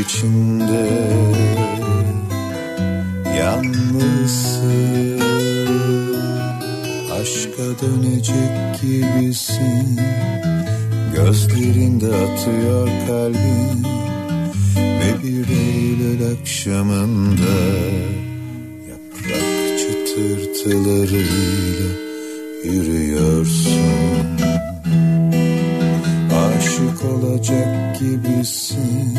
içinde yalnızsın. Aşka dönecek gibisin. Gözlerinde atıyor kalbin. Ve bir Eylül akşamında Yaprak çıtırtılarıyla yürüyorsun. Aşık olacak gibisin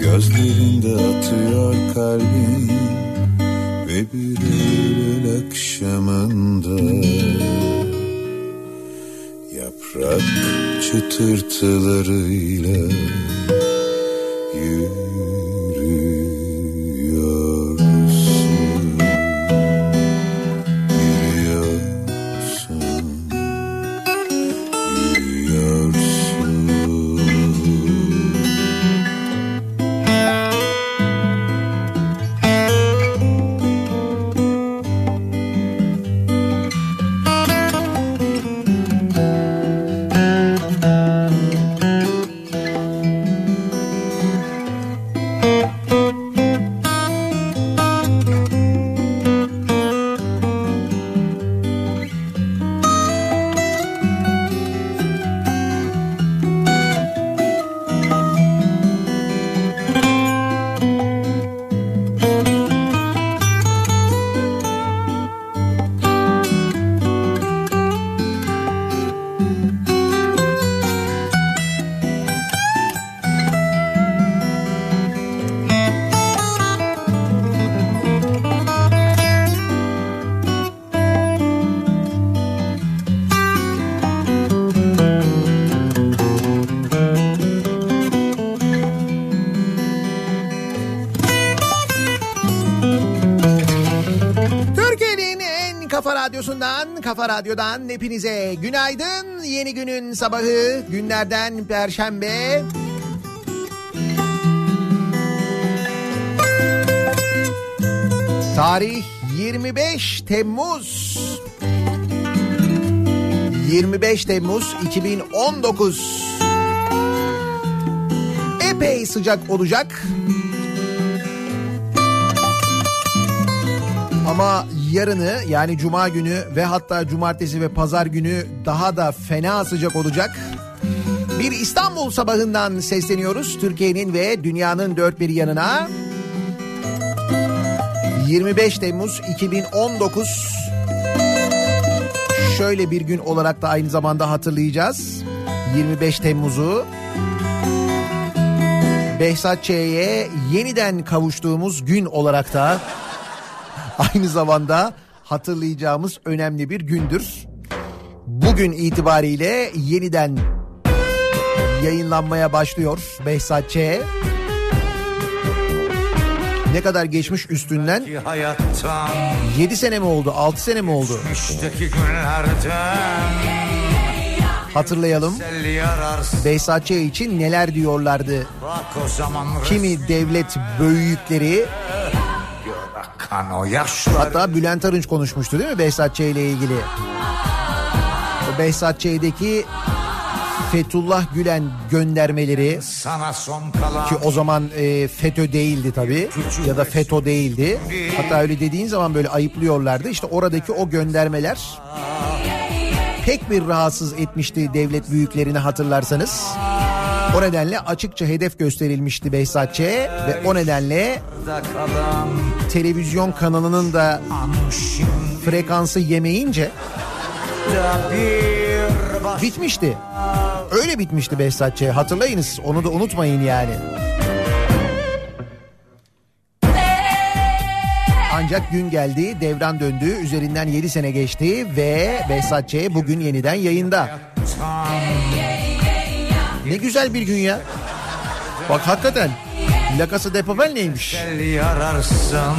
Gözlerinde atıyor kalbin Ve bir Eylül akşamında Yaprak çıtırtılarıyla kafa radyodan hepinize günaydın. Yeni günün sabahı günlerden perşembe. Tarih 25 Temmuz. 25 Temmuz 2019. Epey sıcak olacak. Ama yarını yani cuma günü ve hatta cumartesi ve pazar günü daha da fena sıcak olacak. Bir İstanbul sabahından sesleniyoruz Türkiye'nin ve dünyanın dört bir yanına. 25 Temmuz 2019 şöyle bir gün olarak da aynı zamanda hatırlayacağız. 25 Temmuz'u Behzat Ç'ye yeniden kavuştuğumuz gün olarak da aynı zamanda hatırlayacağımız önemli bir gündür. Bugün itibariyle yeniden yayınlanmaya başlıyor Behzat Ç. Ne kadar geçmiş üstünden? 7 sene mi oldu? 6 sene mi oldu? Hatırlayalım. Behzat Ç. için neler diyorlardı? Kimi devlet büyükleri Hatta Bülent Arınç konuşmuştu değil mi Behzat Ç. ile ilgili? O Behzat Ç'deki Fethullah Gülen göndermeleri ki o zaman e, FETÖ değildi tabi ya da FETÖ değildi. Hatta öyle dediğin zaman böyle ayıplıyorlardı. İşte oradaki o göndermeler pek bir rahatsız etmişti devlet büyüklerini hatırlarsanız. O nedenle açıkça hedef gösterilmişti Behzat Ç. ve o nedenle televizyon kanalının da frekansı yemeyince bitmişti. Öyle bitmişti Behzat. Hatırlayınız onu da unutmayın yani. Ancak gün geldi, devran döndü, üzerinden 7 sene geçti ve Behzat Ç. bugün yeniden yayında. Ne güzel bir gün ya. Bak hakikaten La Casa de Papel neymiş? Yararsın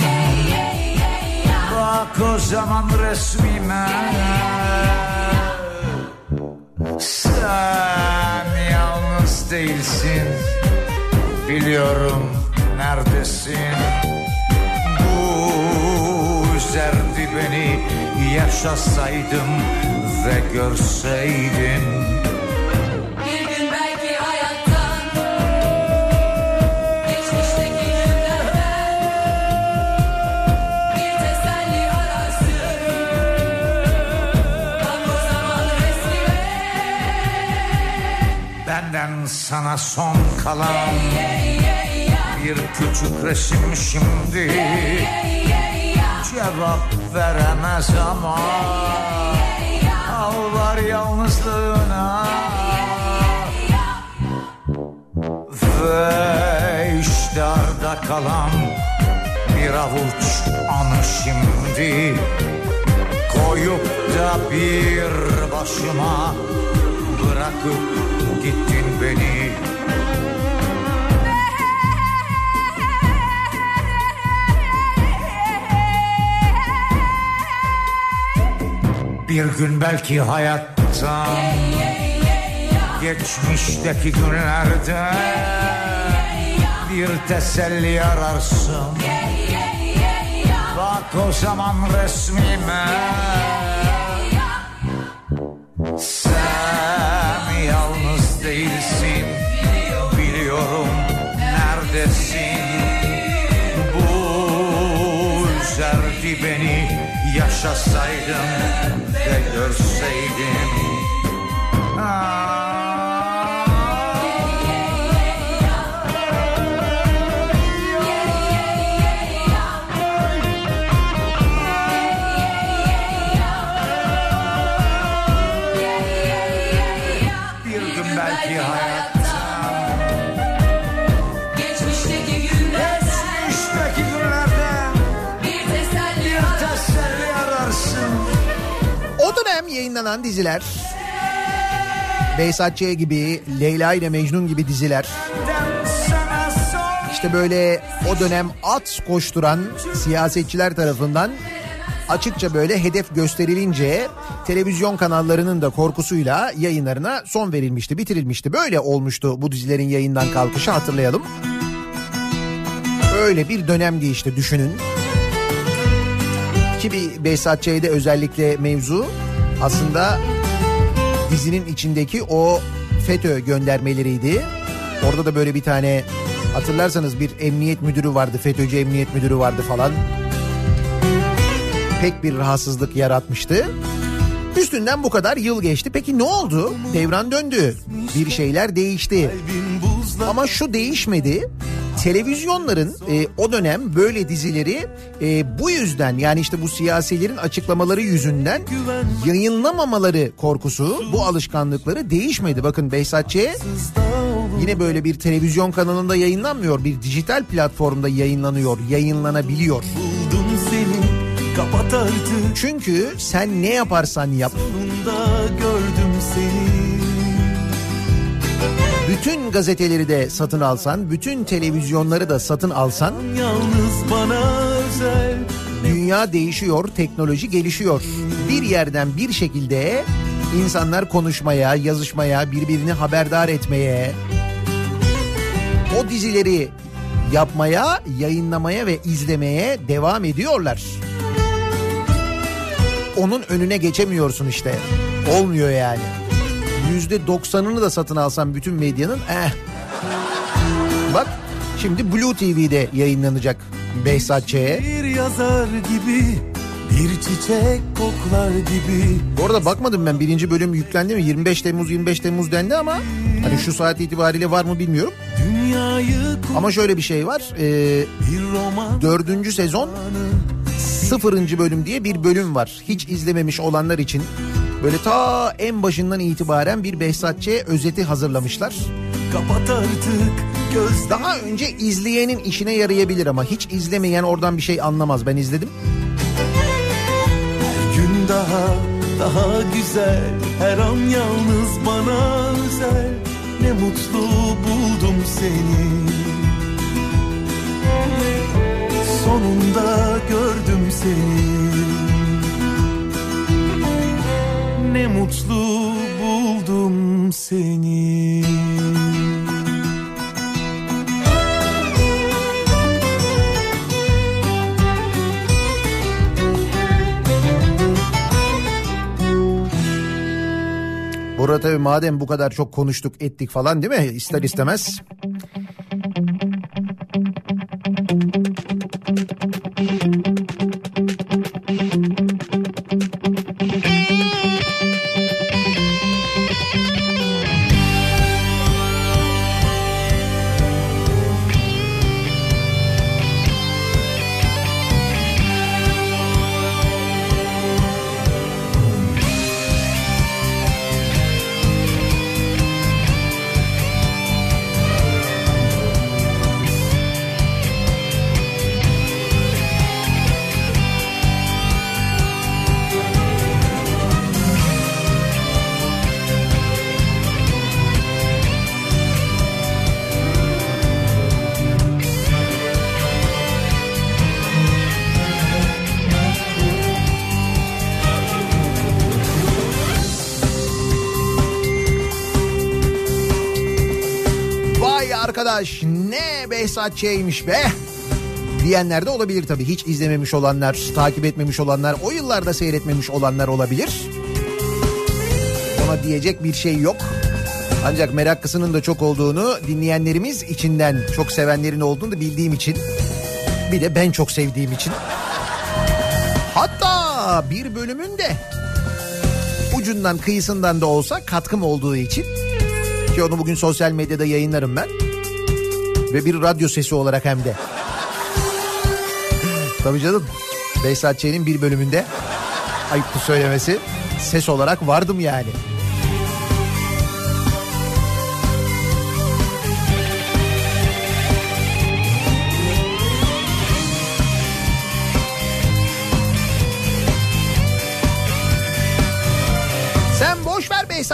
Bak o zaman resmime Sen yalnız değilsin Biliyorum neredesin Bu üzerdi beni Yaşasaydım ve görseydim Benden sana son kalan Bir küçük resim şimdi. Cevap veremez ama Ağlar yalnızlığına. Ve işte arda kalan Bir avuç anı şimdi. Koyup da bir başıma Bırakıp gittin beni. Bir gün belki hayattan Geçmişteki günlerde Bir teselli ararsın. Bak o zaman resmime neredesin? Bu üzerdi beni Yaşasaydım ve görseydim Bir yayınlanan diziler Behzat gibi, Leyla ile Mecnun gibi diziler işte böyle o dönem at koşturan siyasetçiler tarafından açıkça böyle hedef gösterilince televizyon kanallarının da korkusuyla yayınlarına son verilmişti, bitirilmişti. Böyle olmuştu bu dizilerin yayından kalkışı hatırlayalım. Öyle bir dönemdi işte düşünün. Ki bir Behzat Ç'de özellikle mevzu aslında dizinin içindeki o FETÖ göndermeleriydi. Orada da böyle bir tane hatırlarsanız bir emniyet müdürü vardı, FETÖ'cü emniyet müdürü vardı falan. Pek bir rahatsızlık yaratmıştı. Üstünden bu kadar yıl geçti. Peki ne oldu? Devran döndü. Bir şeyler değişti. Ama şu değişmedi. Televizyonların e, o dönem böyle dizileri e, bu yüzden yani işte bu siyasilerin açıklamaları yüzünden yayınlamamaları korkusu bu alışkanlıkları değişmedi. Bakın Behzat yine böyle bir televizyon kanalında yayınlanmıyor bir dijital platformda yayınlanıyor yayınlanabiliyor. Buldum seni Çünkü sen ne yaparsan yap Sonunda bütün gazeteleri de satın alsan bütün televizyonları da satın alsan Yalnız bana özel Dünya değişiyor, teknoloji gelişiyor. Bir yerden bir şekilde insanlar konuşmaya, yazışmaya, birbirini haberdar etmeye, o dizileri yapmaya, yayınlamaya ve izlemeye devam ediyorlar. Onun önüne geçemiyorsun işte. Olmuyor yani. Yüzde doksanını da satın alsan bütün medyanın eh. Bak şimdi Blue TV'de yayınlanacak Behzat Ç'ye. Bir yazar gibi Bir çiçek koklar gibi Bu arada bakmadım ben birinci bölüm yüklendi mi? 25 Temmuz 25 Temmuz dendi ama hani şu saat itibariyle var mı bilmiyorum. Ama şöyle bir şey var. Ee, dördüncü sezon sıfırıncı bölüm diye bir bölüm var. Hiç izlememiş olanlar için böyle ta en başından itibaren bir Behzat Ç. özeti hazırlamışlar. Kapat artık göz Daha önce izleyenin işine yarayabilir ama hiç izlemeyen oradan bir şey anlamaz. Ben izledim. gün daha daha güzel Her an yalnız bana özel Ne mutlu buldum seni Sonunda gördüm seni Ne mutlu buldum seni Burada tabii madem bu kadar çok konuştuk ettik falan değil mi? İster istemez. Arkadaş ne Behzat Ç'ymiş be. Diyenler de olabilir tabii. Hiç izlememiş olanlar, takip etmemiş olanlar, o yıllarda seyretmemiş olanlar olabilir. Ona diyecek bir şey yok. Ancak meraklısının da çok olduğunu dinleyenlerimiz içinden çok sevenlerin olduğunu da bildiğim için bir de ben çok sevdiğim için. Hatta bir bölümünde ucundan kıyısından da olsa katkım olduğu için ki onu bugün sosyal medyada yayınlarım ben. Ve bir radyo sesi olarak hem de. Tabii canım. Behzat Ç'nin bir bölümünde ayıptı söylemesi ses olarak vardım yani.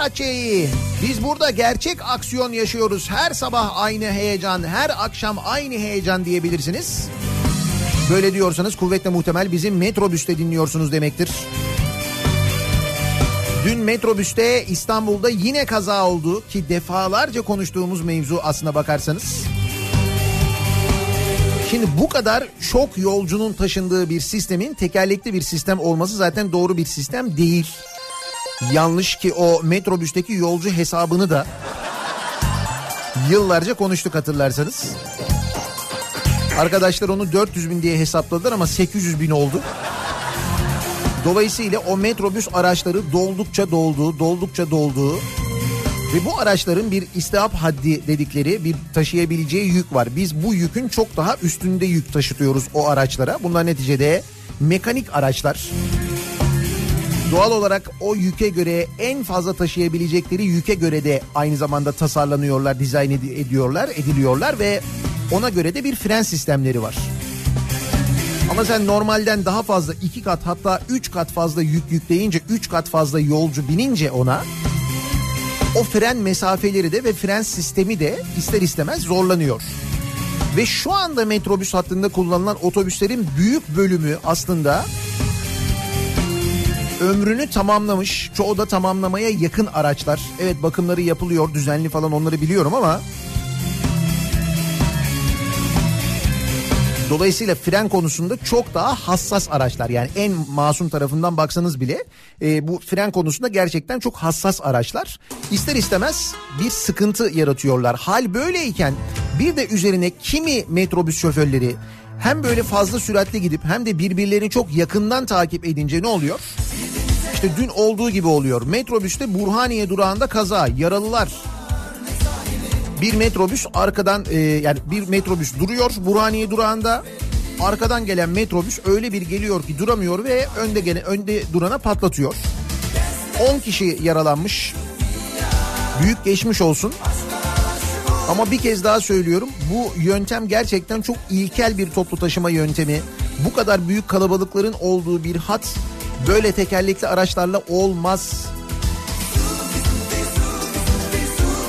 Ç'yi. Biz burada gerçek aksiyon yaşıyoruz. Her sabah aynı heyecan, her akşam aynı heyecan diyebilirsiniz. Böyle diyorsanız kuvvetle muhtemel bizim metrobüste dinliyorsunuz demektir. Dün metrobüste İstanbul'da yine kaza oldu ki defalarca konuştuğumuz mevzu aslına bakarsanız. Şimdi bu kadar çok yolcunun taşındığı bir sistemin tekerlekli bir sistem olması zaten doğru bir sistem değil. Yanlış ki o metrobüsteki yolcu hesabını da yıllarca konuştuk hatırlarsanız. Arkadaşlar onu 400 bin diye hesapladılar ama 800 bin oldu. Dolayısıyla o metrobüs araçları doldukça doldu, doldukça doldu. Ve bu araçların bir istihap haddi dedikleri bir taşıyabileceği yük var. Biz bu yükün çok daha üstünde yük taşıtıyoruz o araçlara. Bunlar neticede mekanik araçlar. Doğal olarak o yüke göre en fazla taşıyabilecekleri yüke göre de aynı zamanda tasarlanıyorlar, dizayn ed- ediyorlar, ediliyorlar ve ona göre de bir fren sistemleri var. Ama sen normalden daha fazla iki kat hatta üç kat fazla yük yükleyince üç kat fazla yolcu binince ona o fren mesafeleri de ve fren sistemi de ister istemez zorlanıyor. Ve şu anda metrobüs hattında kullanılan otobüslerin büyük bölümü aslında ömrünü tamamlamış. Çoğu da tamamlamaya yakın araçlar. Evet bakımları yapılıyor düzenli falan onları biliyorum ama Dolayısıyla fren konusunda çok daha hassas araçlar. Yani en masum tarafından baksanız bile e, bu fren konusunda gerçekten çok hassas araçlar. İster istemez bir sıkıntı yaratıyorlar. Hal böyleyken bir de üzerine kimi metrobüs şoförleri hem böyle fazla süratli gidip hem de birbirlerini çok yakından takip edince ne oluyor? İşte dün olduğu gibi oluyor. Metrobüste Burhaniye durağında kaza, yaralılar, bir metrobüs arkadan e, yani bir metrobüs duruyor Burhaniye durağında. Arkadan gelen metrobüs öyle bir geliyor ki duramıyor ve önde gelen önde durana patlatıyor. 10 kişi yaralanmış. Büyük geçmiş olsun. Ama bir kez daha söylüyorum bu yöntem gerçekten çok ilkel bir toplu taşıma yöntemi. Bu kadar büyük kalabalıkların olduğu bir hat böyle tekerlekli araçlarla olmaz.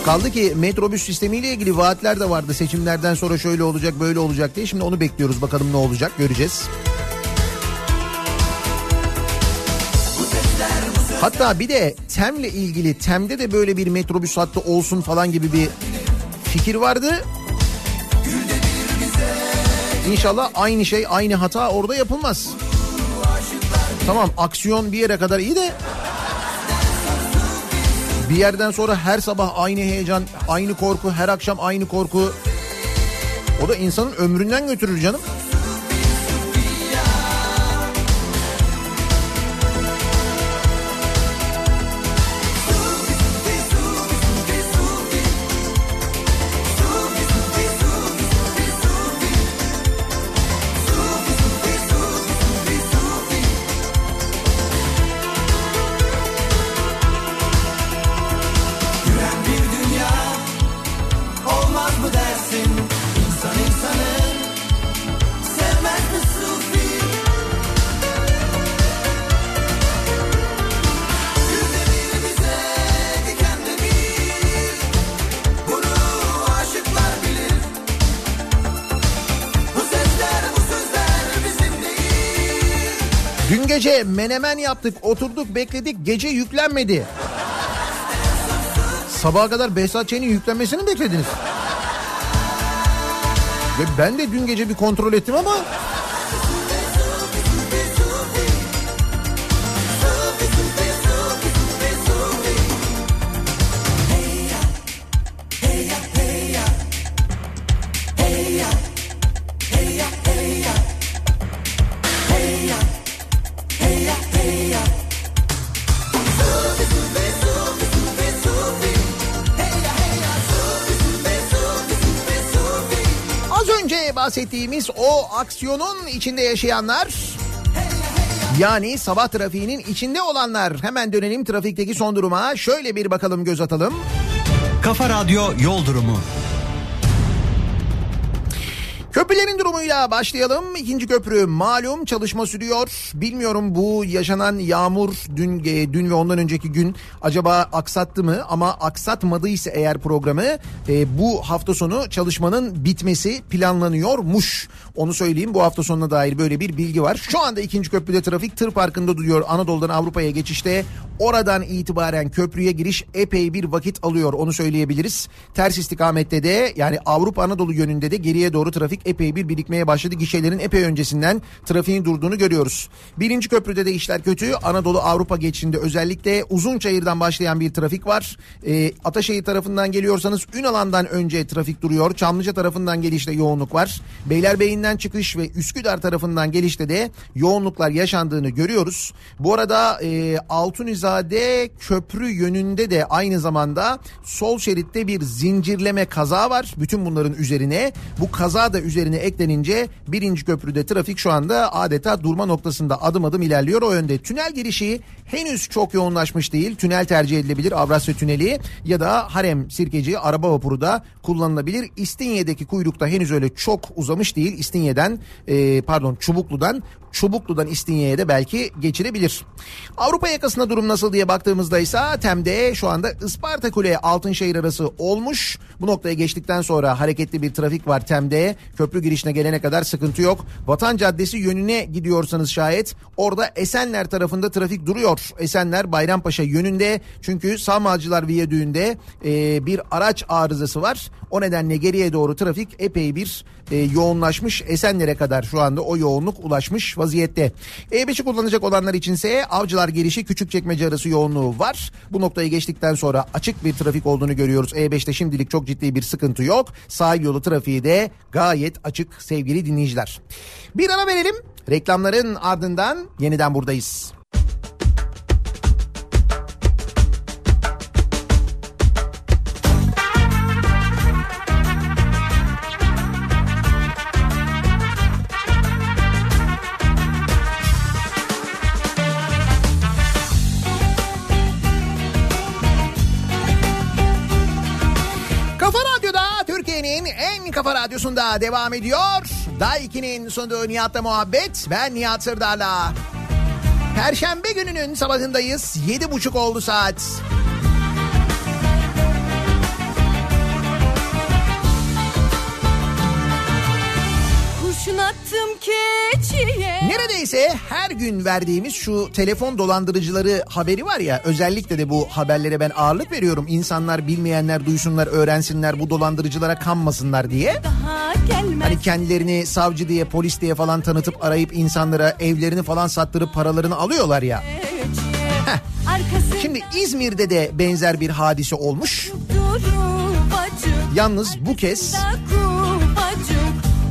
Kaldı ki metrobüs sistemiyle ilgili vaatler de vardı. Seçimlerden sonra şöyle olacak böyle olacak diye. Şimdi onu bekliyoruz bakalım ne olacak göreceğiz. Hatta bir de TEM'le ilgili TEM'de de böyle bir metrobüs hattı olsun falan gibi bir fikir vardı. İnşallah aynı şey aynı hata orada yapılmaz. Tamam aksiyon bir yere kadar iyi de bir yerden sonra her sabah aynı heyecan, aynı korku, her akşam aynı korku. O da insanın ömründen götürür canım. Menemen yaptık, oturduk, bekledik, gece yüklenmedi. Sabaha kadar Behzat Ç'nin yüklenmesini mi beklediniz? Ve ben de dün gece bir kontrol ettim ama bahsettiğimiz o aksiyonun içinde yaşayanlar yani sabah trafiğinin içinde olanlar hemen dönelim trafikteki son duruma şöyle bir bakalım göz atalım. Kafa Radyo Yol Durumu. Köprülerin durumuyla başlayalım. İkinci köprü malum çalışma sürüyor. Bilmiyorum bu yaşanan yağmur dün dün ve ondan önceki gün acaba aksattı mı? Ama aksatmadıysa eğer programı e, bu hafta sonu çalışmanın bitmesi planlanıyormuş. Onu söyleyeyim bu hafta sonuna dair böyle bir bilgi var. Şu anda ikinci köprüde trafik tır parkında duruyor Anadolu'dan Avrupa'ya geçişte. Oradan itibaren köprüye giriş epey bir vakit alıyor onu söyleyebiliriz. Ters istikamette de yani Avrupa Anadolu yönünde de geriye doğru trafik epey bir birikmeye başladı. Gişelerin epey öncesinden trafiğin durduğunu görüyoruz. Birinci köprüde de işler kötü. Anadolu Avrupa geçişinde özellikle Uzunçayır'dan başlayan bir trafik var. Ee, Ataşehir tarafından geliyorsanız Ünalan'dan önce trafik duruyor. Çamlıca tarafından gelişte yoğunluk var. Beylerbeyi'nden Eminönü'nden çıkış ve Üsküdar tarafından gelişte de yoğunluklar yaşandığını görüyoruz. Bu arada e, Altunizade köprü yönünde de aynı zamanda sol şeritte bir zincirleme kaza var. Bütün bunların üzerine bu kaza da üzerine eklenince birinci köprüde trafik şu anda adeta durma noktasında adım adım ilerliyor o yönde. Tünel girişi henüz çok yoğunlaşmış değil. Tünel tercih edilebilir Avrasya Tüneli ya da Harem Sirkeci araba vapuru da kullanılabilir. İstinye'deki kuyrukta henüz öyle çok uzamış değil. İstinye'den e, pardon Çubuklu'dan Çubuklu'dan İstinye'ye de belki geçilebilir. Avrupa yakasında durum nasıl diye baktığımızda ise Tem'de şu anda Isparta Kule Altınşehir arası olmuş. Bu noktaya geçtikten sonra hareketli bir trafik var Tem'de. Köprü girişine gelene kadar sıkıntı yok. Vatan Caddesi yönüne gidiyorsanız şayet orada Esenler tarafında trafik duruyor. Esenler Bayrampaşa yönünde çünkü Sağmalcılar Viyadüğü'nde e, bir araç arızası var. O nedenle geriye doğru trafik epey bir e, yoğunlaşmış. Esenler'e kadar şu anda o yoğunluk ulaşmış vaziyette. E5'i kullanacak olanlar içinse Avcılar girişi Küçükçekmece arası yoğunluğu var. Bu noktayı geçtikten sonra açık bir trafik olduğunu görüyoruz. E5'te şimdilik çok ciddi bir sıkıntı yok. Sahil yolu trafiği de gayet açık sevgili dinleyiciler. Bir ara verelim. Reklamların ardından yeniden buradayız. Radyosunda devam ediyor. Daiki'nin sunduğu Nihat'la muhabbet. Ben Nihat Sırdar'la. Perşembe gününün sabahındayız. Yedi buçuk oldu saat. Neredeyse her gün verdiğimiz şu telefon dolandırıcıları haberi var ya özellikle de bu haberlere ben ağırlık veriyorum. İnsanlar bilmeyenler duysunlar öğrensinler bu dolandırıcılara kanmasınlar diye. Hani kendilerini savcı diye polis diye falan tanıtıp arayıp insanlara evlerini falan sattırıp paralarını alıyorlar ya. Arkası Şimdi İzmir'de de benzer bir hadise olmuş. Yalnız bu kez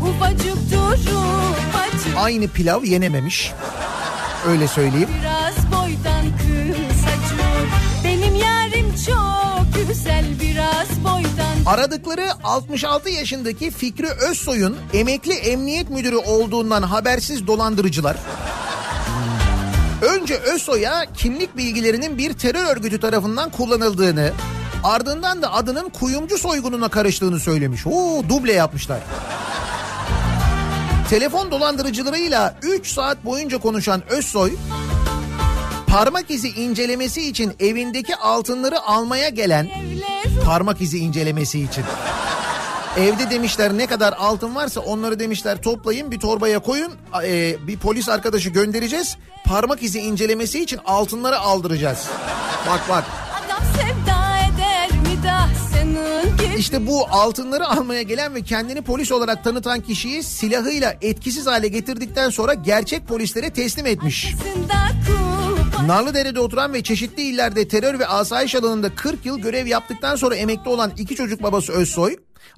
ufacık duru bacım. Aynı pilav yenememiş. Öyle söyleyeyim. Biraz boydan kısacık. Benim yarim çok güzel biraz boydan. Aradıkları 66 yaşındaki Fikri Özsoy'un emekli emniyet müdürü olduğundan habersiz dolandırıcılar. Önce Özsoy'a kimlik bilgilerinin bir terör örgütü tarafından kullanıldığını, ardından da adının kuyumcu soygununa karıştığını söylemiş. Oo duble yapmışlar. Telefon dolandırıcılarıyla 3 saat boyunca konuşan Özsoy, parmak izi incelemesi için evindeki altınları almaya gelen parmak izi incelemesi için. Evde demişler ne kadar altın varsa onları demişler toplayın bir torbaya koyun e, bir polis arkadaşı göndereceğiz. Parmak izi incelemesi için altınları aldıracağız. Bak bak adam sevda işte bu altınları almaya gelen ve kendini polis olarak tanıtan kişiyi silahıyla etkisiz hale getirdikten sonra gerçek polislere teslim etmiş. Narlıdere'de oturan ve çeşitli illerde terör ve asayiş alanında 40 yıl görev yaptıktan sonra emekli olan iki çocuk babası Özsoy,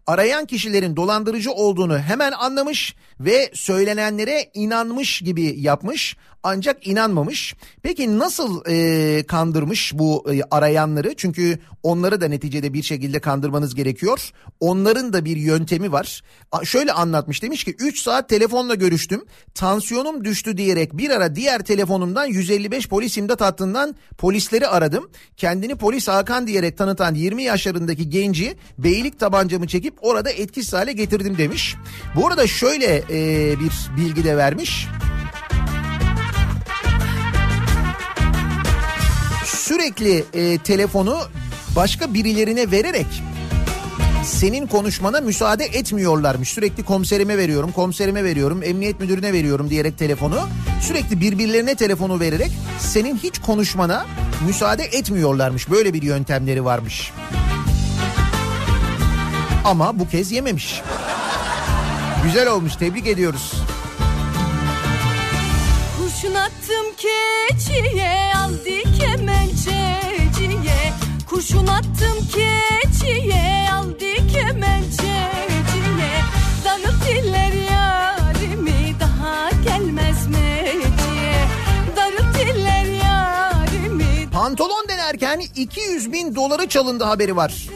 arayan kişilerin dolandırıcı olduğunu hemen anlamış ve söylenenlere inanmış gibi yapmış ancak inanmamış. Peki nasıl e, kandırmış bu e, arayanları? Çünkü onları da neticede bir şekilde kandırmanız gerekiyor. Onların da bir yöntemi var. A, şöyle anlatmış demiş ki 3 saat telefonla görüştüm. Tansiyonum düştü diyerek bir ara diğer telefonumdan 155 polis imdat hattından polisleri aradım. Kendini polis Hakan diyerek tanıtan 20 yaşlarındaki genci beylik tabancamı çekip orada etkisiz hale getirdim demiş. Bu arada şöyle e, bir bilgi de vermiş. Sürekli e, telefonu başka birilerine vererek senin konuşmana müsaade etmiyorlarmış. Sürekli komiserime veriyorum, komiserime veriyorum, emniyet müdürüne veriyorum diyerek telefonu. Sürekli birbirlerine telefonu vererek senin hiç konuşmana müsaade etmiyorlarmış. Böyle bir yöntemleri varmış. Ama bu kez yememiş. Güzel olmuş, tebrik ediyoruz. Kurşun attım keçiye kemençeciye kurşun attım keçiye aldı kemençeciye Danıp diller yarimi daha gelmez meciye Darıp diller yarimi Pantolon denerken 200 bin doları çalındı haberi var.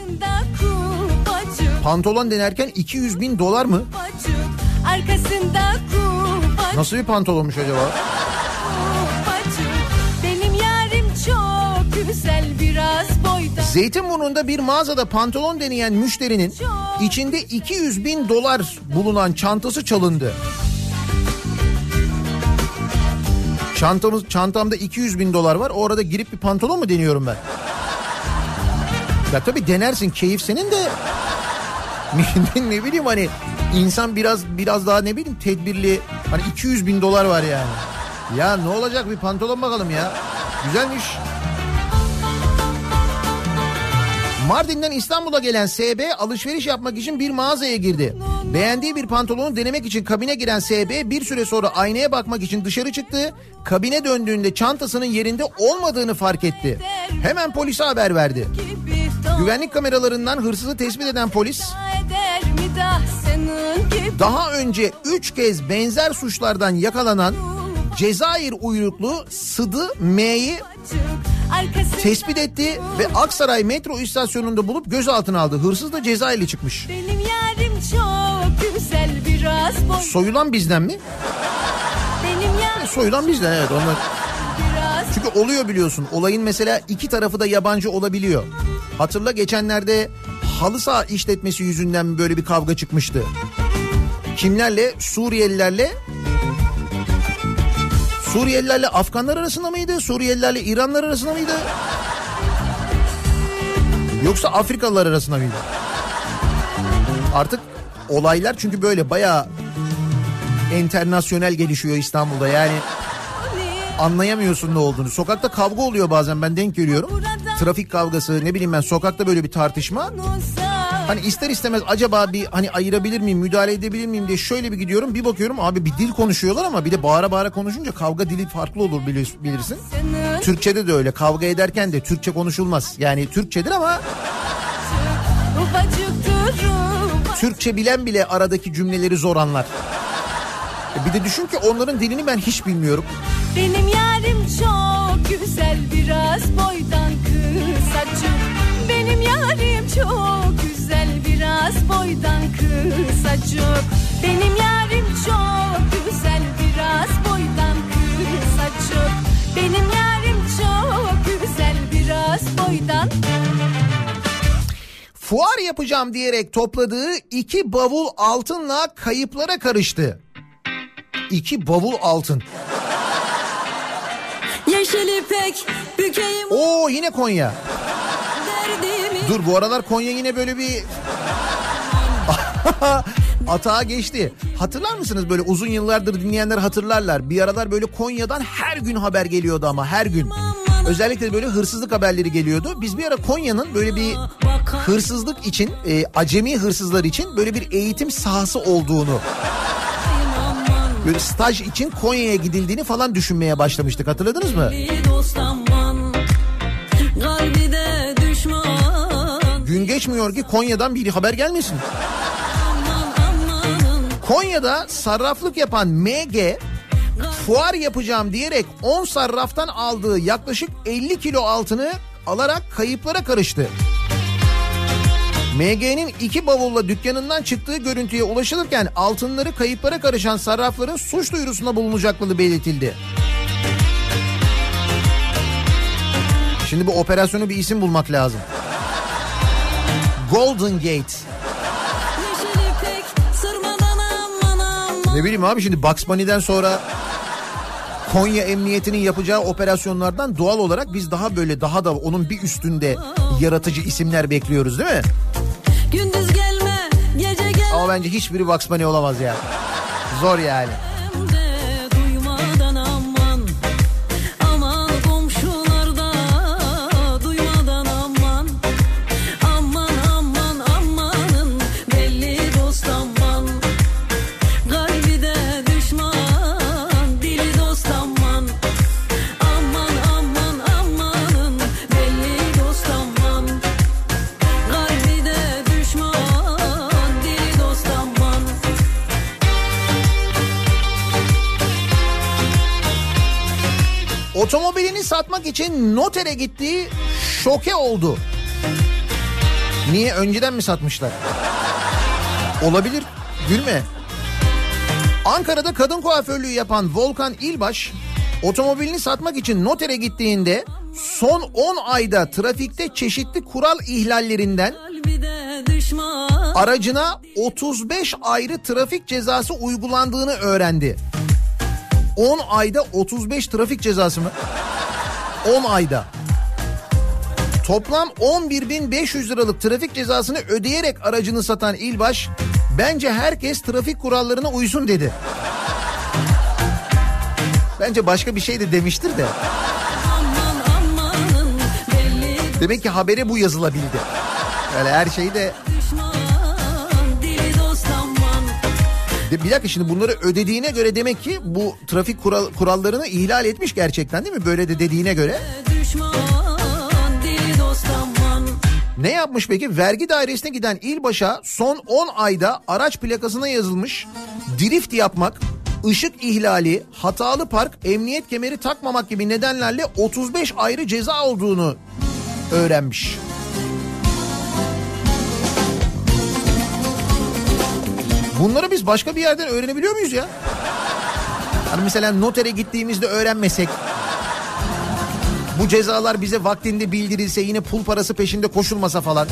Pantolon denerken 200 bin dolar mı? Arkasında kupacık. Nasıl bir pantolonmuş acaba? Kupacık. Benim yarim çok güzel bir Zeytinburnu'nda bir mağazada pantolon deneyen müşterinin içinde 200 bin dolar bulunan çantası çalındı. Çantamız, çantamda 200 bin dolar var. O arada girip bir pantolon mu deniyorum ben? Ya tabii denersin keyif senin de. ne, bileyim hani insan biraz biraz daha ne bileyim tedbirli. Hani 200 bin dolar var yani. Ya ne olacak bir pantolon bakalım ya. Güzelmiş. Mardin'den İstanbul'a gelen SB alışveriş yapmak için bir mağazaya girdi. Beğendiği bir pantolonu denemek için kabine giren SB bir süre sonra aynaya bakmak için dışarı çıktı. Kabine döndüğünde çantasının yerinde olmadığını fark etti. Hemen polise haber verdi. Güvenlik kameralarından hırsızı tespit eden polis daha önce 3 kez benzer suçlardan yakalanan Cezayir uyruklu Sıdı M'yi tespit etti ve Aksaray metro istasyonunda bulup gözaltına aldı. Hırsız da Cezayirli çıkmış. Benim yarim çok güzel biraz boy Soyulan bizden mi? Benim yarim Soyulan bizden evet. Onlar... biraz Çünkü oluyor biliyorsun. Olayın mesela iki tarafı da yabancı olabiliyor. Hatırla geçenlerde halı saha işletmesi yüzünden böyle bir kavga çıkmıştı. Kimlerle? Suriyelilerle Suriyelilerle Afganlar arasında mıydı? Suriyelilerle İranlar arasında mıydı? Yoksa Afrikalılar arasında mıydı? Artık olaylar çünkü böyle bayağı internasyonel gelişiyor İstanbul'da. Yani anlayamıyorsun ne olduğunu. Sokakta kavga oluyor bazen ben denk geliyorum. Trafik kavgası ne bileyim ben sokakta böyle bir tartışma. Hani ister istemez acaba bir hani ayırabilir miyim müdahale edebilir miyim diye şöyle bir gidiyorum bir bakıyorum abi bir dil konuşuyorlar ama bir de bağıra bağıra konuşunca kavga dili farklı olur bilir- bilirsin. Türkçe'de de öyle kavga ederken de Türkçe konuşulmaz. Yani Türkçedir ama Türkçe bilen bile aradaki cümleleri zor anlar. E Bir de düşün ki onların dilini ben hiç bilmiyorum. Benim yarim çok güzel biraz boydan kısacık Benim yarim çok biraz boydan kısacık Benim yarim çok güzel biraz boydan kısacık Benim yarim çok güzel biraz boydan Fuar yapacağım diyerek topladığı iki bavul altınla kayıplara karıştı. İki bavul altın. Yeşil ipek bükeyim Oo yine Konya. Dur bu aralar Konya yine böyle bir atağa geçti. Hatırlar mısınız böyle uzun yıllardır dinleyenler hatırlarlar. Bir aralar böyle Konya'dan her gün haber geliyordu ama her gün. Özellikle böyle hırsızlık haberleri geliyordu. Biz bir ara Konya'nın böyle bir hırsızlık için, e, acemi hırsızlar için böyle bir eğitim sahası olduğunu böyle staj için Konya'ya gidildiğini falan düşünmeye başlamıştık hatırladınız mı? Gün geçmiyor ki Konya'dan bir haber gelmesin. Konya'da sarraflık yapan MG fuar yapacağım diyerek 10 sarraftan aldığı yaklaşık 50 kilo altını alarak kayıplara karıştı. MG'nin iki bavulla dükkanından çıktığı görüntüye ulaşılırken altınları kayıplara karışan sarrafların suç duyurusunda bulunacaklığı belirtildi. Şimdi bu operasyonu bir isim bulmak lazım. Golden Gate. Ne bileyim abi şimdi Bugs Bunny'den sonra Konya Emniyeti'nin yapacağı operasyonlardan doğal olarak biz daha böyle daha da onun bir üstünde yaratıcı isimler bekliyoruz değil mi? Gündüz gelme gece gel Ama bence hiçbiri Bugs Bunny olamaz ya. Zor yani. Satmak için notere gittiği şoke oldu. Niye önceden mi satmışlar? Olabilir. Gülme. Ankara'da kadın kuaförlüğü yapan Volkan İlbaş otomobilini satmak için notere gittiğinde son 10 ayda trafikte çeşitli kural ihlallerinden aracına 35 ayrı trafik cezası uygulandığını öğrendi. 10 ayda 35 trafik cezası mı? 10 ayda. Toplam 11.500 liralık trafik cezasını ödeyerek aracını satan İlbaş, bence herkes trafik kurallarına uysun dedi. Bence başka bir şey de demiştir de. Demek ki habere bu yazılabildi. Öyle her şeyi de... bir dakika şimdi bunları ödediğine göre demek ki bu trafik kural, kurallarını ihlal etmiş gerçekten değil mi? Böyle de dediğine göre. Ne yapmış peki? Vergi dairesine giden ilbaşa son 10 ayda araç plakasına yazılmış drift yapmak, ışık ihlali, hatalı park, emniyet kemeri takmamak gibi nedenlerle 35 ayrı ceza olduğunu öğrenmiş. Bunları biz başka bir yerden öğrenebiliyor muyuz ya? Hani mesela notere gittiğimizde öğrenmesek bu cezalar bize vaktinde bildirilse yine pul parası peşinde koşulmasa falan.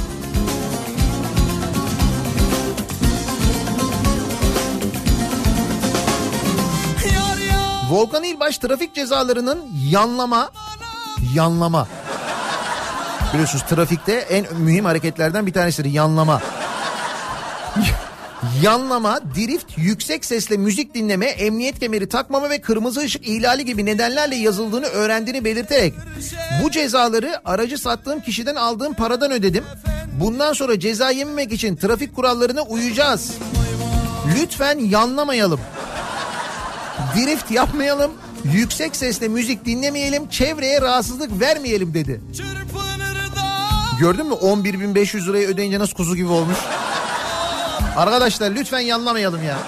Volkan İlbaş trafik cezalarının yanlama yanlama biliyorsunuz trafikte en mühim hareketlerden bir tanesidir yanlama. Yanlama, drift, yüksek sesle müzik dinleme, emniyet kemeri takmama ve kırmızı ışık ihlali gibi nedenlerle yazıldığını öğrendiğini belirterek bu cezaları aracı sattığım kişiden aldığım paradan ödedim. Bundan sonra ceza yememek için trafik kurallarına uyacağız. Lütfen yanlamayalım. Drift yapmayalım. Yüksek sesle müzik dinlemeyelim. Çevreye rahatsızlık vermeyelim dedi. Gördün mü 11.500 lirayı ödeyince nasıl kuzu gibi olmuş? Arkadaşlar lütfen yanlamayalım ya.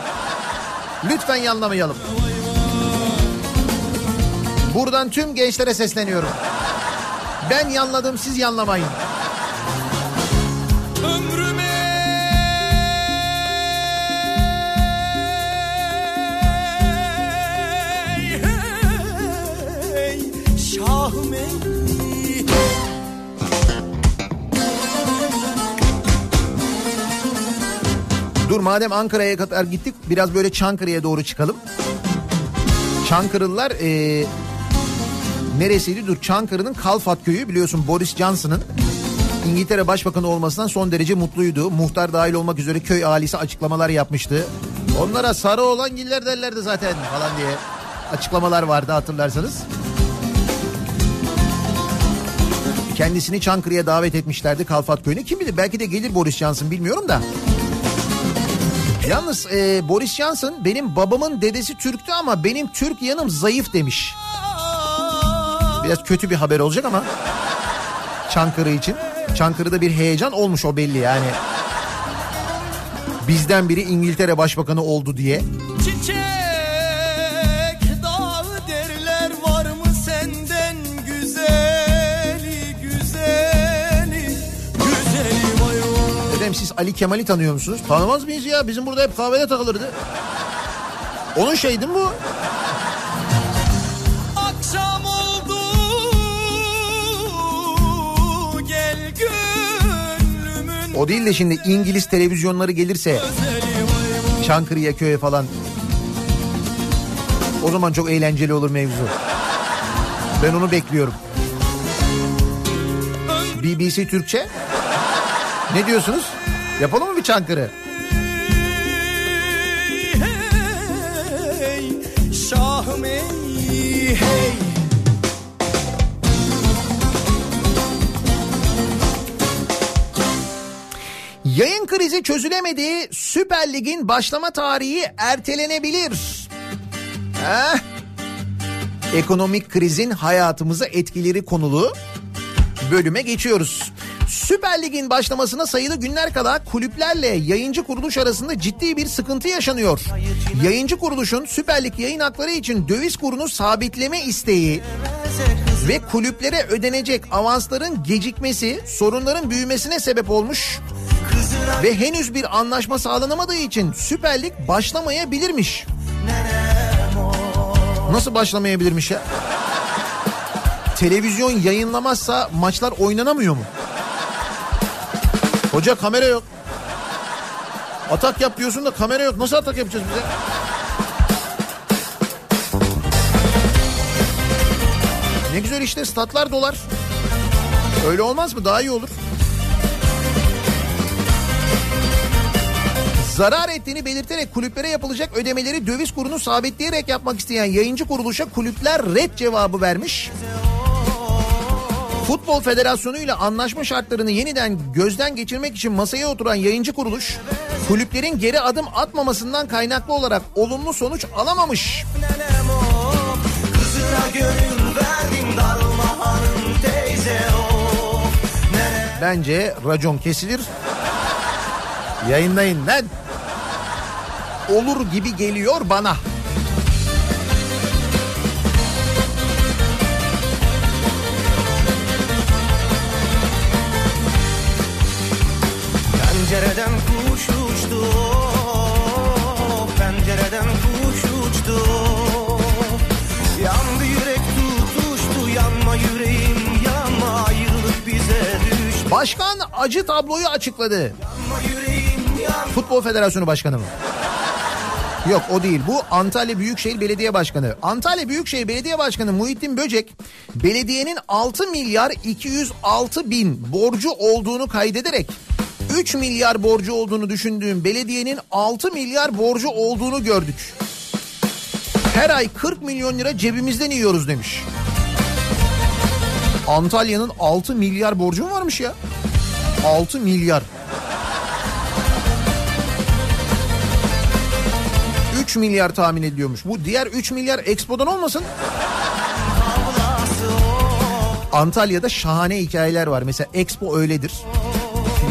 Lütfen yanlamayalım. Buradan tüm gençlere sesleniyorum. Ben yanladım siz yanlamayın. Dur madem Ankara'ya kadar gittik biraz böyle Çankırı'ya doğru çıkalım. Çankırılılar ee, neresiydi? Dur Çankırı'nın Kalfat köyü biliyorsun Boris Johnson'ın İngiltere Başbakanı olmasından son derece mutluydu. Muhtar dahil olmak üzere köy ailesi açıklamalar yapmıştı. Onlara sarı olan giller derlerdi zaten falan diye açıklamalar vardı hatırlarsanız. Kendisini Çankırı'ya davet etmişlerdi Kalfat köyüne. Kim bilir belki de gelir Boris Johnson bilmiyorum da. Yalnız e, Boris Johnson benim babamın dedesi Türktü ama benim Türk yanım zayıf demiş. Biraz kötü bir haber olacak ama Çankırı için. Çankırı'da bir heyecan olmuş o belli yani. Bizden biri İngiltere Başbakanı oldu diye. Ali Kemal'i tanıyor musunuz? Tanımaz mıyız ya? Bizim burada hep kahvede takılırdı. Onun şey değil mi bu? Akşam oldu gel gönlümün O değil de şimdi İngiliz televizyonları gelirse. Çankırı'ya köye falan. O zaman çok eğlenceli olur mevzu. Ben onu bekliyorum. BBC Türkçe. Ne diyorsunuz? Yapalım mı bir Çankırı? Hey şahım ey hey Yayın krizi çözülemedi. Süper Lig'in başlama tarihi ertelenebilir. Heh. Ekonomik krizin hayatımıza etkileri konulu bölüme geçiyoruz. Süper Lig'in başlamasına sayılı günler kala kulüplerle yayıncı kuruluş arasında ciddi bir sıkıntı yaşanıyor. Yayıncı kuruluşun Süper Lig yayın hakları için döviz kurunu sabitleme isteği Ve kulüplere ödenecek avansların gecikmesi sorunların büyümesine sebep olmuş. Ve henüz bir anlaşma sağlanamadığı için Süper Lig başlamayabilirmiş. Nasıl başlamayabilirmiş ya? Televizyon yayınlamazsa maçlar oynanamıyor mu? Hoca kamera yok. Atak yap diyorsun da kamera yok. Nasıl atak yapacağız bize? Ne güzel işte statlar dolar. Öyle olmaz mı? Daha iyi olur. Zarar ettiğini belirterek kulüplere yapılacak ödemeleri döviz kurunu sabitleyerek yapmak isteyen yayıncı kuruluşa kulüpler red cevabı vermiş. Futbol Federasyonu ile anlaşma şartlarını yeniden gözden geçirmek için masaya oturan yayıncı kuruluş kulüplerin geri adım atmamasından kaynaklı olarak olumlu sonuç alamamış. Bence racon kesilir. Yayınlayın lan. Olur gibi geliyor bana. Başkan acı tabloyu açıkladı. Futbol Federasyonu Başkanı mı? Yok o değil. Bu Antalya Büyükşehir Belediye Başkanı. Antalya Büyükşehir Belediye Başkanı Muhittin Böcek belediyenin 6 milyar 206 bin borcu olduğunu kaydederek 3 milyar borcu olduğunu düşündüğüm belediyenin 6 milyar borcu olduğunu gördük. Her ay 40 milyon lira cebimizden yiyoruz demiş. Antalya'nın 6 milyar borcu mu varmış ya? 6 milyar. 3 milyar tahmin ediliyormuş. Bu diğer 3 milyar Expo'dan olmasın? Antalya'da şahane hikayeler var. Mesela Expo öyledir.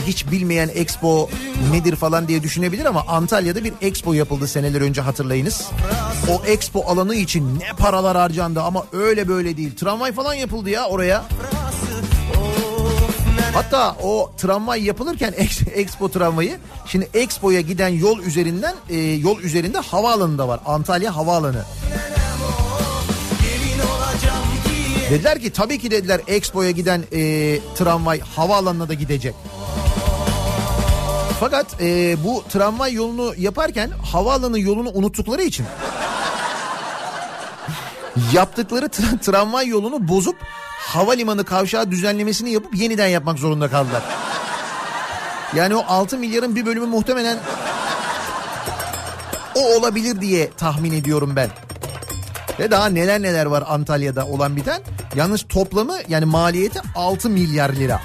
Hiç bilmeyen Expo nedir falan diye düşünebilir ama Antalya'da bir Expo yapıldı seneler önce hatırlayınız. O Expo alanı için ne paralar harcandı ama öyle böyle değil. Tramvay falan yapıldı ya oraya. Hatta o tramvay yapılırken Ex- Expo tramvayı şimdi Expo'ya giden yol üzerinden e, yol üzerinde havaalanı da var. Antalya Havaalanı. Dediler ki tabii ki dediler Expo'ya giden e, tramvay havaalanına da gidecek. Fakat e, bu tramvay yolunu yaparken havaalanı yolunu unuttukları için yaptıkları tra- tramvay yolunu bozup havalimanı kavşağı düzenlemesini yapıp yeniden yapmak zorunda kaldılar. Yani o 6 milyarın bir bölümü muhtemelen o olabilir diye tahmin ediyorum ben. Ve daha neler neler var Antalya'da olan biten. Yalnız toplamı yani maliyeti 6 milyar lira.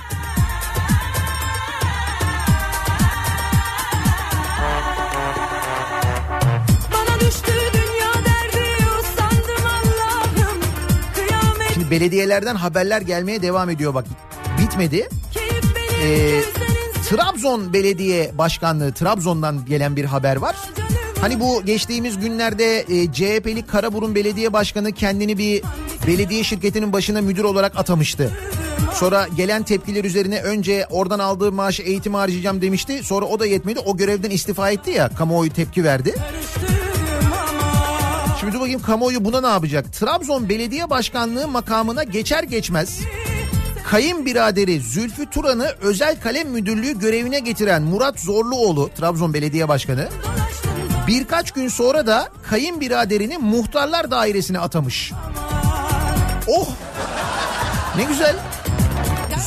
Belediyelerden haberler gelmeye devam ediyor bak. Bitmedi. Ee, Trabzon Belediye Başkanlığı Trabzon'dan gelen bir haber var. Hani bu geçtiğimiz günlerde e, CHP'li Karaburun Belediye Başkanı kendini bir belediye şirketinin başına müdür olarak atamıştı. Sonra gelen tepkiler üzerine önce oradan aldığı maaşı eğitim harcayacağım demişti. Sonra o da yetmedi. O görevden istifa etti ya. Kamuoyu tepki verdi. Ama Şimdi dur bakayım kamuoyu buna ne yapacak? Trabzon Belediye Başkanlığı makamına geçer geçmez kayınbiraderi Zülfü Turan'ı özel kalem müdürlüğü görevine getiren Murat Zorluoğlu Trabzon Belediye Başkanı birkaç gün sonra da kayınbiraderini muhtarlar dairesine atamış. Oh ne güzel.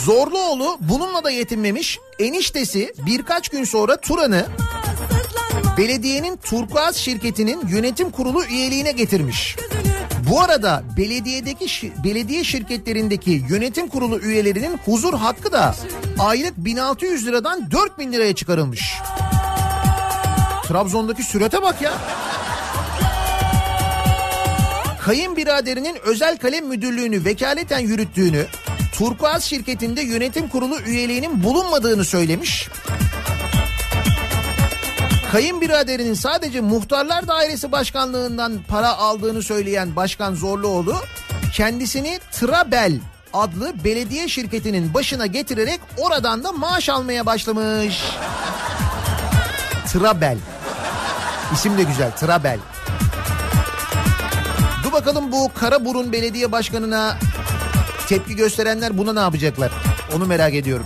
Zorluoğlu bununla da yetinmemiş. Eniştesi birkaç gün sonra Turan'ı belediyenin Turkuaz şirketinin yönetim kurulu üyeliğine getirmiş. Bu arada belediyedeki belediye şirketlerindeki yönetim kurulu üyelerinin huzur hakkı da aylık 1600 liradan 4000 liraya çıkarılmış. Trabzon'daki sürete bak ya. Kayınbiraderinin özel kalem müdürlüğünü vekaleten yürüttüğünü, Turkuaz şirketinde yönetim kurulu üyeliğinin bulunmadığını söylemiş. Kayınbiraderinin sadece muhtarlar dairesi başkanlığından para aldığını söyleyen Başkan Zorluoğlu kendisini Trabel adlı belediye şirketinin başına getirerek oradan da maaş almaya başlamış. Trabel. İsim de güzel Trabel. Dur bakalım bu Karaburun Belediye Başkanı'na tepki gösterenler buna ne yapacaklar? Onu merak ediyorum.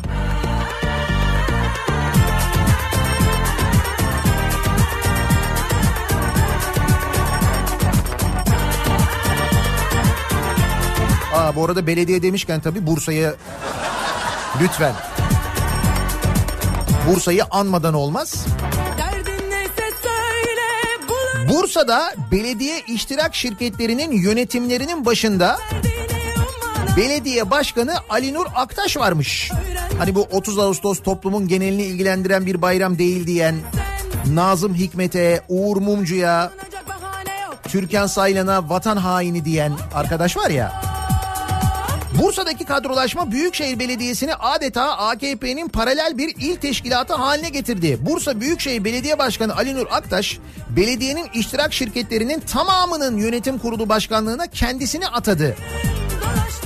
Bu arada belediye demişken tabii Bursa'ya lütfen. Bursa'yı anmadan olmaz. Bursa'da belediye iştirak şirketlerinin yönetimlerinin başında belediye başkanı Ali Nur Aktaş varmış. Hani bu 30 Ağustos toplumun genelini ilgilendiren bir bayram değil diyen Nazım Hikmet'e, Uğur Mumcu'ya, Türkan Saylan'a vatan haini diyen arkadaş var ya. Bursa'daki kadrolaşma Büyükşehir Belediyesi'ni adeta AKP'nin paralel bir il teşkilatı haline getirdi. Bursa Büyükşehir Belediye Başkanı Ali Nur Aktaş, belediyenin iştirak şirketlerinin tamamının yönetim kurulu başkanlığına kendisini atadı.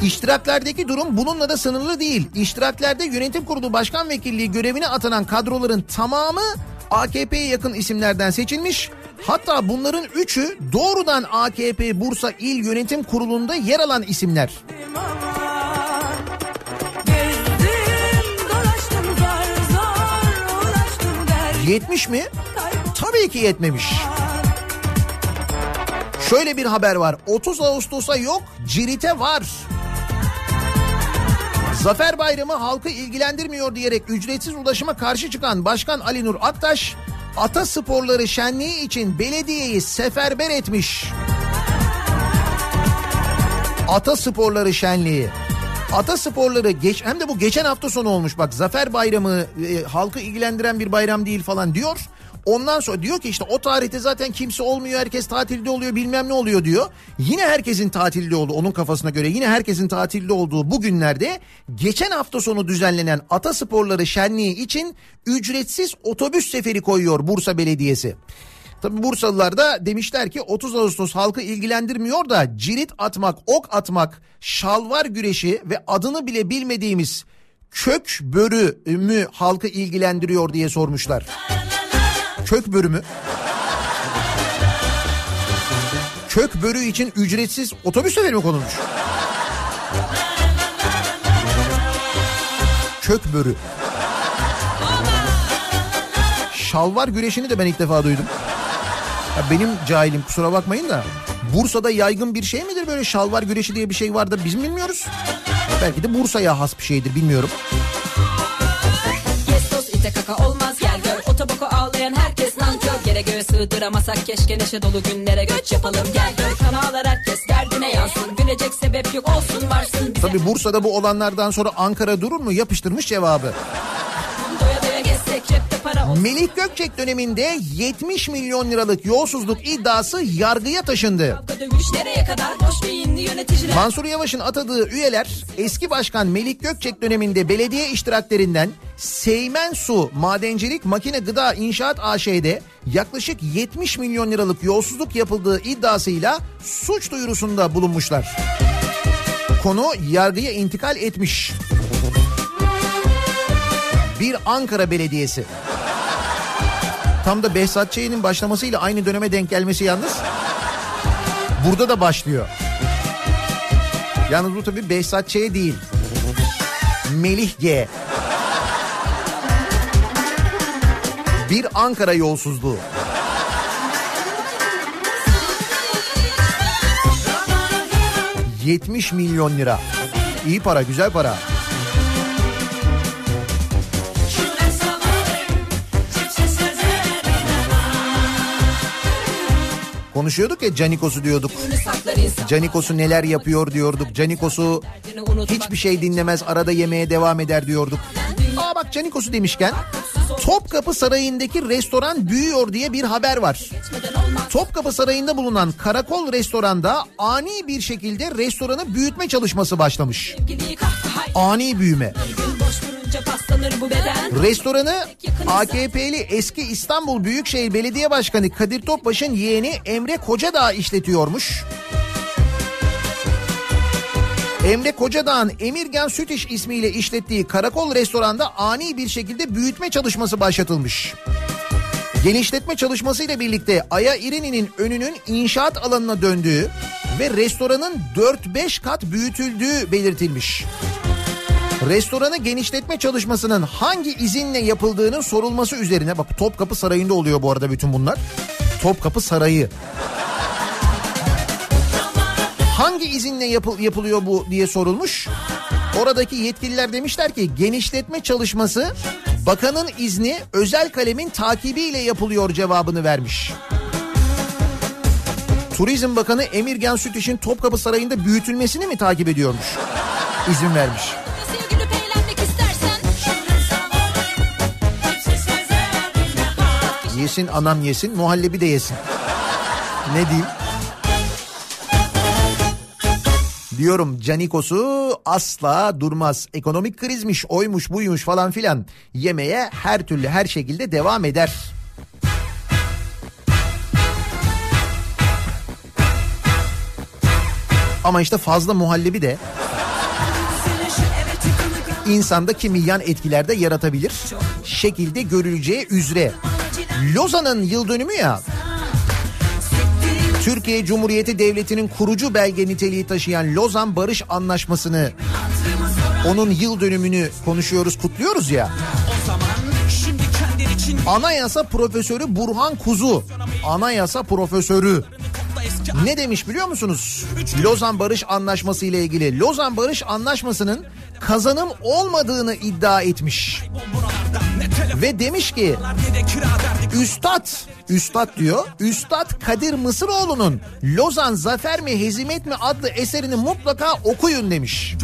İştiraklerdeki durum bununla da sınırlı değil. İştiraklerde yönetim kurulu başkan vekilliği görevine atanan kadroların tamamı AKP'ye yakın isimlerden seçilmiş. Hatta bunların üçü doğrudan AKP Bursa İl Yönetim Kurulu'nda yer alan isimler. Yetmiş mi? Tabii ki yetmemiş. Şöyle bir haber var. 30 Ağustos'a yok, Cirit'e var. Zafer Bayramı halkı ilgilendirmiyor diyerek ücretsiz ulaşıma karşı çıkan Başkan Ali Nur Aktaş, ata sporları şenliği için belediyeyi seferber etmiş. Ata sporları şenliği. Ata sporları geç hem de bu geçen hafta sonu olmuş bak Zafer Bayramı e, halkı ilgilendiren bir bayram değil falan diyor. Ondan sonra diyor ki işte o tarihte zaten kimse olmuyor herkes tatilde oluyor bilmem ne oluyor diyor. Yine herkesin tatilde olduğu onun kafasına göre yine herkesin tatilde olduğu bu günlerde geçen hafta sonu düzenlenen ata sporları şenliği için ücretsiz otobüs seferi koyuyor Bursa Belediyesi. Tabi Bursalılar da demişler ki 30 Ağustos halkı ilgilendirmiyor da cirit atmak, ok atmak, şalvar güreşi ve adını bile bilmediğimiz kök börü mü halkı ilgilendiriyor diye sormuşlar. Kök börü mü? Kök börü için ücretsiz otobüs seferi mi konulmuş? Kök börü. Şalvar güreşini de ben ilk defa duydum. Ya benim cahilim kusura bakmayın da Bursa'da yaygın bir şey midir böyle şalvar güreşi diye bir şey var da biz mi bilmiyoruz? Belki de Bursa'ya has bir şeydir bilmiyorum. Kaka olmaz gel gör Otoboku ağlayan herkes nankör. Yere göğe sığdıramasak keşke neşe dolu günlere göç yapalım. Gel gör kanallar herkes derdine yansın. Gülecek sebep yok olsun varsın bize. Tabi Bursa'da bu olanlardan sonra Ankara durur mu? Yapıştırmış cevabı. Doya doya para olsun Melih Gökçek döneminde 70 milyon liralık yolsuzluk iddiası yargıya taşındı. Mansur Yavaş'ın atadığı üyeler eski başkan Melik Gökçek döneminde belediye iştiraklerinden Seymen Su Madencilik Makine Gıda İnşaat AŞ'de yaklaşık 70 milyon liralık yolsuzluk yapıldığı iddiasıyla suç duyurusunda bulunmuşlar. Konu yargıya intikal etmiş. Bir Ankara Belediyesi. Tam da Behzat Ç'nin başlamasıyla aynı döneme denk gelmesi yalnız. Burada da başlıyor. Yalnız bu tabii Behzat Ç değil. Melih G. Bir Ankara yolsuzluğu. ...70 milyon lira. İyi para, güzel para. Konuşuyorduk ya Canikos'u diyorduk. Canikos'u neler yapıyor diyorduk. Canikos'u hiçbir şey dinlemez arada yemeğe devam eder diyorduk. Aa bak Canikos'u demişken Topkapı Sarayı'ndaki restoran büyüyor diye bir haber var. Topkapı Sarayı'nda bulunan Karakol Restoran'da ani bir şekilde restoranı büyütme çalışması başlamış. Ani büyüme. Paslanır bu beden Restoranı AKP'li eski İstanbul Büyükşehir Belediye Başkanı Kadir Topbaş'ın yeğeni Emre Kocadağ işletiyormuş. Emre Kocadağ'ın Emirgan Süt İş ismiyle işlettiği karakol restoranda ani bir şekilde büyütme çalışması başlatılmış. Genişletme çalışmasıyla birlikte Aya İrini'nin önünün inşaat alanına döndüğü ve restoranın 4-5 kat büyütüldüğü belirtilmiş. Restoranı genişletme çalışmasının hangi izinle yapıldığının sorulması üzerine bak Topkapı Sarayı'nda oluyor bu arada bütün bunlar. Topkapı Sarayı. Hangi izinle yapıl- yapılıyor bu diye sorulmuş. Oradaki yetkililer demişler ki genişletme çalışması bakanın izni özel kalemin takibiyle yapılıyor cevabını vermiş. Turizm Bakanı Emirgan Sütiş'in Topkapı Sarayı'nda büyütülmesini mi takip ediyormuş? İzin vermiş. Yesin anam yesin muhallebi de yesin. Ne diyeyim? Diyorum Canikos'u asla durmaz. Ekonomik krizmiş, oymuş, buymuş falan filan. Yemeye her türlü her şekilde devam eder. Ama işte fazla muhallebi de insanda kimi yan etkiler de yaratabilir. Şekilde görüleceği üzere. Lozan'ın yıl dönümü ya. Türkiye Cumhuriyeti Devleti'nin kurucu belge niteliği taşıyan Lozan Barış Anlaşması'nı onun yıl dönümünü konuşuyoruz, kutluyoruz ya. Anayasa Profesörü Burhan Kuzu, Anayasa Profesörü ne demiş biliyor musunuz? Lozan Barış Anlaşması ile ilgili. Lozan Barış Anlaşması'nın kazanım olmadığını iddia etmiş. Ve demiş ki Üstad, Üstad diyor. Üstad Kadir Mısıroğlu'nun Lozan Zafer mi Hezimet mi adlı eserini mutlaka okuyun demiş.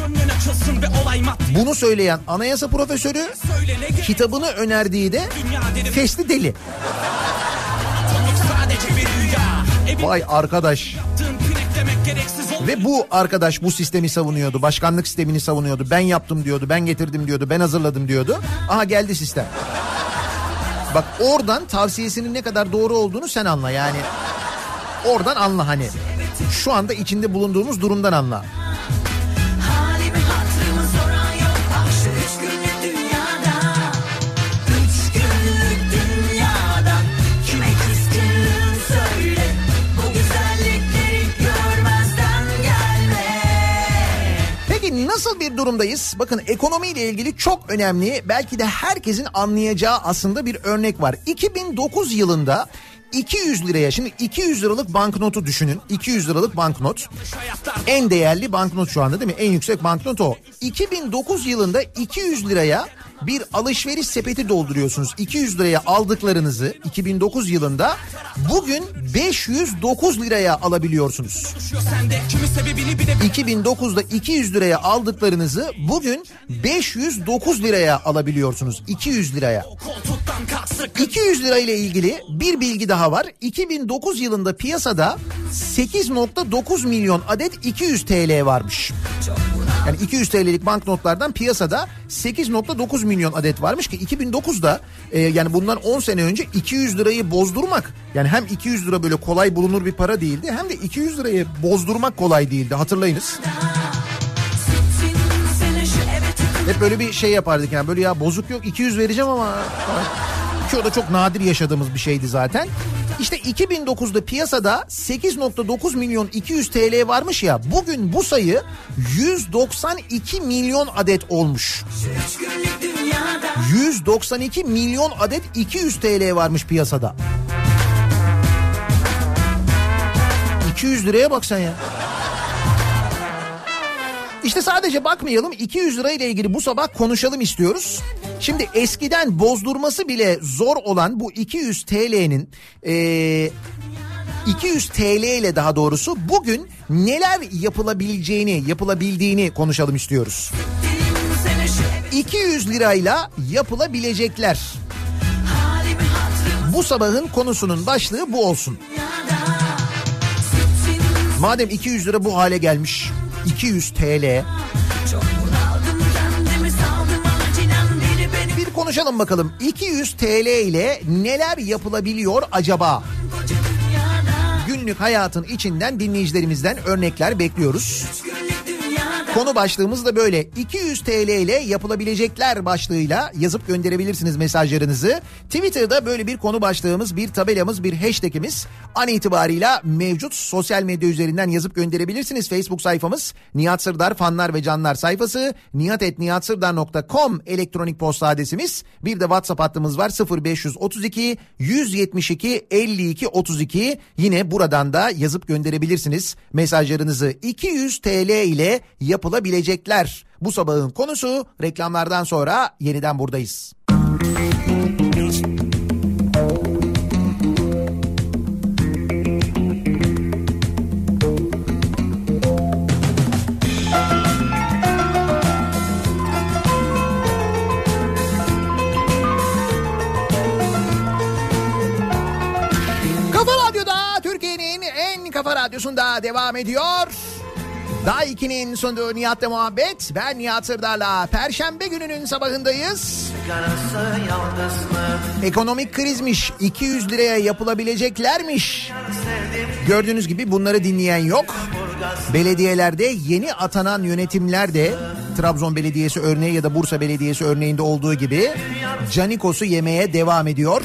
Bunu söyleyen anayasa profesörü kitabını önerdiği de Fesli Deli. Vay arkadaş. Ve bu arkadaş bu sistemi savunuyordu. Başkanlık sistemini savunuyordu. Ben yaptım diyordu. Ben getirdim diyordu. Ben hazırladım diyordu. Aha geldi sistem. Bak oradan tavsiyesinin ne kadar doğru olduğunu sen anla yani. Oradan anla hani. Şu anda içinde bulunduğumuz durumdan anla. Nasıl bir durumdayız? Bakın ekonomiyle ilgili çok önemli belki de herkesin anlayacağı aslında bir örnek var. 2009 yılında 200 liraya şimdi 200 liralık banknotu düşünün. 200 liralık banknot. En değerli banknot şu anda değil mi? En yüksek banknot o. 2009 yılında 200 liraya bir alışveriş sepeti dolduruyorsunuz. 200 liraya aldıklarınızı 2009 yılında bugün 509 liraya alabiliyorsunuz. 2009'da 200 liraya aldıklarınızı bugün 509 liraya alabiliyorsunuz. 200 liraya. 200 lira ile ilgili bir bilgi daha var. 2009 yılında piyasada 8.9 milyon adet 200 TL varmış. Yani 200 TL'lik banknotlardan piyasada 8.9 milyon adet varmış ki 2009'da e, yani bundan 10 sene önce 200 lirayı bozdurmak yani hem 200 lira böyle kolay bulunur bir para değildi hem de 200 lirayı bozdurmak kolay değildi hatırlayınız. Hep böyle bir şey yapardık yani böyle ya bozuk yok 200 vereceğim ama ki o da çok nadir yaşadığımız bir şeydi zaten. İşte 2009'da piyasada 8.9 milyon 200 TL varmış ya bugün bu sayı 192 milyon adet olmuş. Üç günlük dünyada 192 milyon adet 200 TL varmış piyasada. 200 liraya bak sen ya. İşte sadece bakmayalım 200 lira ile ilgili bu sabah konuşalım istiyoruz. Şimdi eskiden bozdurması bile zor olan bu 200 TL'nin eee 200 TL ile daha doğrusu bugün neler yapılabileceğini, yapılabildiğini konuşalım istiyoruz. Seni şu eve 200 lirayla yapılabilecekler. Bu sabahın konusunun başlığı bu olsun. Madem 200 lira bu hale gelmiş. 200 TL. Bir konuşalım bakalım. 200 TL ile neler yapılabiliyor acaba? Günlük hayatın içinden dinleyicilerimizden örnekler bekliyoruz. Üç Konu başlığımız da böyle. 200 TL ile yapılabilecekler başlığıyla yazıp gönderebilirsiniz mesajlarınızı. Twitter'da böyle bir konu başlığımız, bir tabelamız, bir hashtagimiz an itibarıyla mevcut. Sosyal medya üzerinden yazıp gönderebilirsiniz. Facebook sayfamız Nihat Sırdar fanlar ve canlar sayfası. nihatetnihatsırdar.com elektronik posta adresimiz. Bir de WhatsApp hattımız var 0532 172 52 32. Yine buradan da yazıp gönderebilirsiniz mesajlarınızı. 200 TL ile yapılabilecekler. Bu sabahın konusu reklamlardan sonra yeniden buradayız. Kafa Radyo'da Türkiye'nin en kafa radyosunda devam ediyor. Daha 2'nin sunduğu Nihat'la muhabbet. Ben Nihat Sırdar'la Perşembe gününün sabahındayız. Ekonomik krizmiş, 200 liraya yapılabileceklermiş. Gördüğünüz gibi bunları dinleyen yok. Belediyelerde yeni atanan yönetimler de Trabzon Belediyesi örneği ya da Bursa Belediyesi örneğinde olduğu gibi Canikos'u yemeye devam ediyor.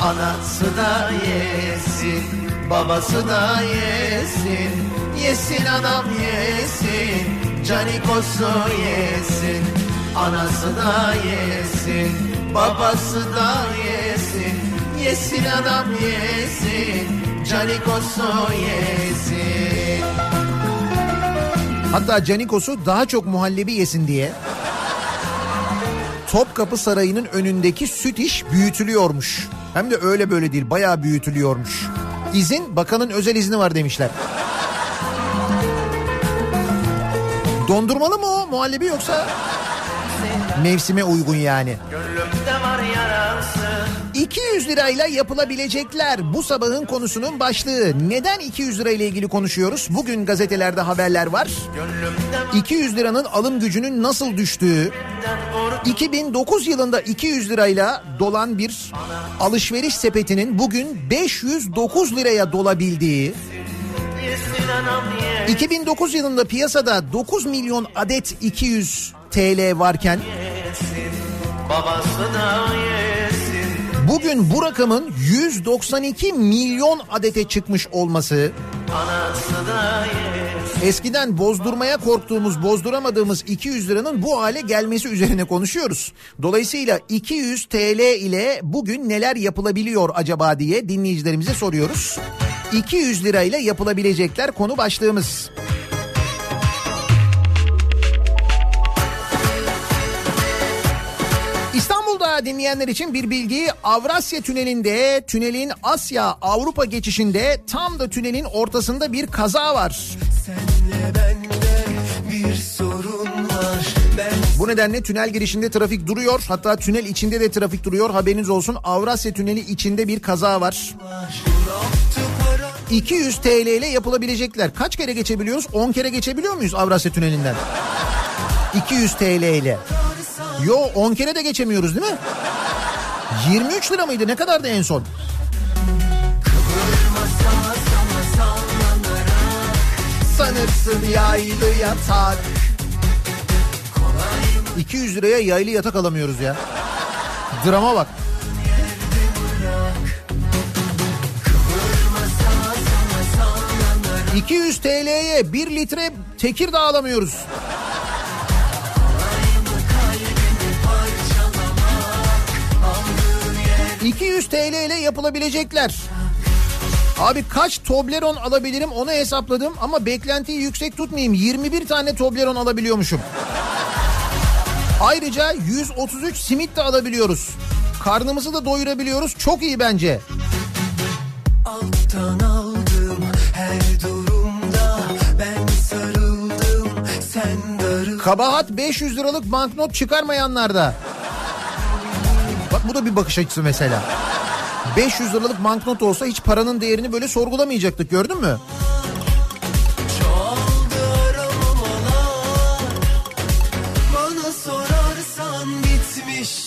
Anası da yesin, babası da yesin. Yesin adam yesin, canikosu yesin. Anası da yesin, babası da yesin. Yesin adam yesin, canikosu yesin. Hatta Canikos'u daha çok muhallebi yesin diye Topkapı Sarayı'nın önündeki süt iş büyütülüyormuş. Hem de öyle böyle değil bayağı büyütülüyormuş. İzin bakanın özel izni var demişler. Dondurmalı mı o muhallebi yoksa mevsime uygun yani. Gönlümde var yarası. 200 lirayla yapılabilecekler bu sabahın konusunun başlığı. Neden 200 lirayla ilgili konuşuyoruz? Bugün gazetelerde haberler var. Gönlümde 200 liranın alım gücünün nasıl düştüğü, 2009 yılında 200 lirayla dolan bir alışveriş sepetinin bugün 509 liraya dolabildiği. 2009 yılında piyasada 9 milyon adet 200 TL varken bugün bu rakamın 192 milyon adete çıkmış olması. Eskiden bozdurmaya korktuğumuz, bozduramadığımız 200 liranın bu hale gelmesi üzerine konuşuyoruz. Dolayısıyla 200 TL ile bugün neler yapılabiliyor acaba diye dinleyicilerimize soruyoruz. 200 lirayla yapılabilecekler konu başlığımız. İstanbul'da dinleyenler için bir bilgi Avrasya Tüneli'nde tünelin Asya Avrupa geçişinde tam da tünelin ortasında bir kaza var. Senle bende bir sorun var. Bu nedenle tünel girişinde trafik duruyor. Hatta tünel içinde de trafik duruyor. Haberiniz olsun. Avrasya Tüneli içinde bir kaza var. 200 TL ile yapılabilecekler. Kaç kere geçebiliyoruz? 10 kere geçebiliyor muyuz Avrasya Tüneli'nden? 200 TL ile. Yo 10 kere de geçemiyoruz değil mi? 23 lira mıydı? Ne kadardı en son? Sanırsın yaylı yatak. 200 liraya yaylı yatak alamıyoruz ya. Drama bak. ...200 TL'ye 1 litre Tekirdağ alamıyoruz. ...200 TL ile yapılabilecekler. Abi kaç Toblerone alabilirim onu hesapladım ama beklentiyi yüksek tutmayayım. 21 tane Toblerone alabiliyormuşum. Ayrıca 133 simit de alabiliyoruz. Karnımızı da doyurabiliyoruz. Çok iyi bence. alttan Kabahat 500 liralık banknot çıkarmayanlarda. Bak bu da bir bakış açısı mesela. 500 liralık banknot olsa hiç paranın değerini böyle sorgulamayacaktık gördün mü?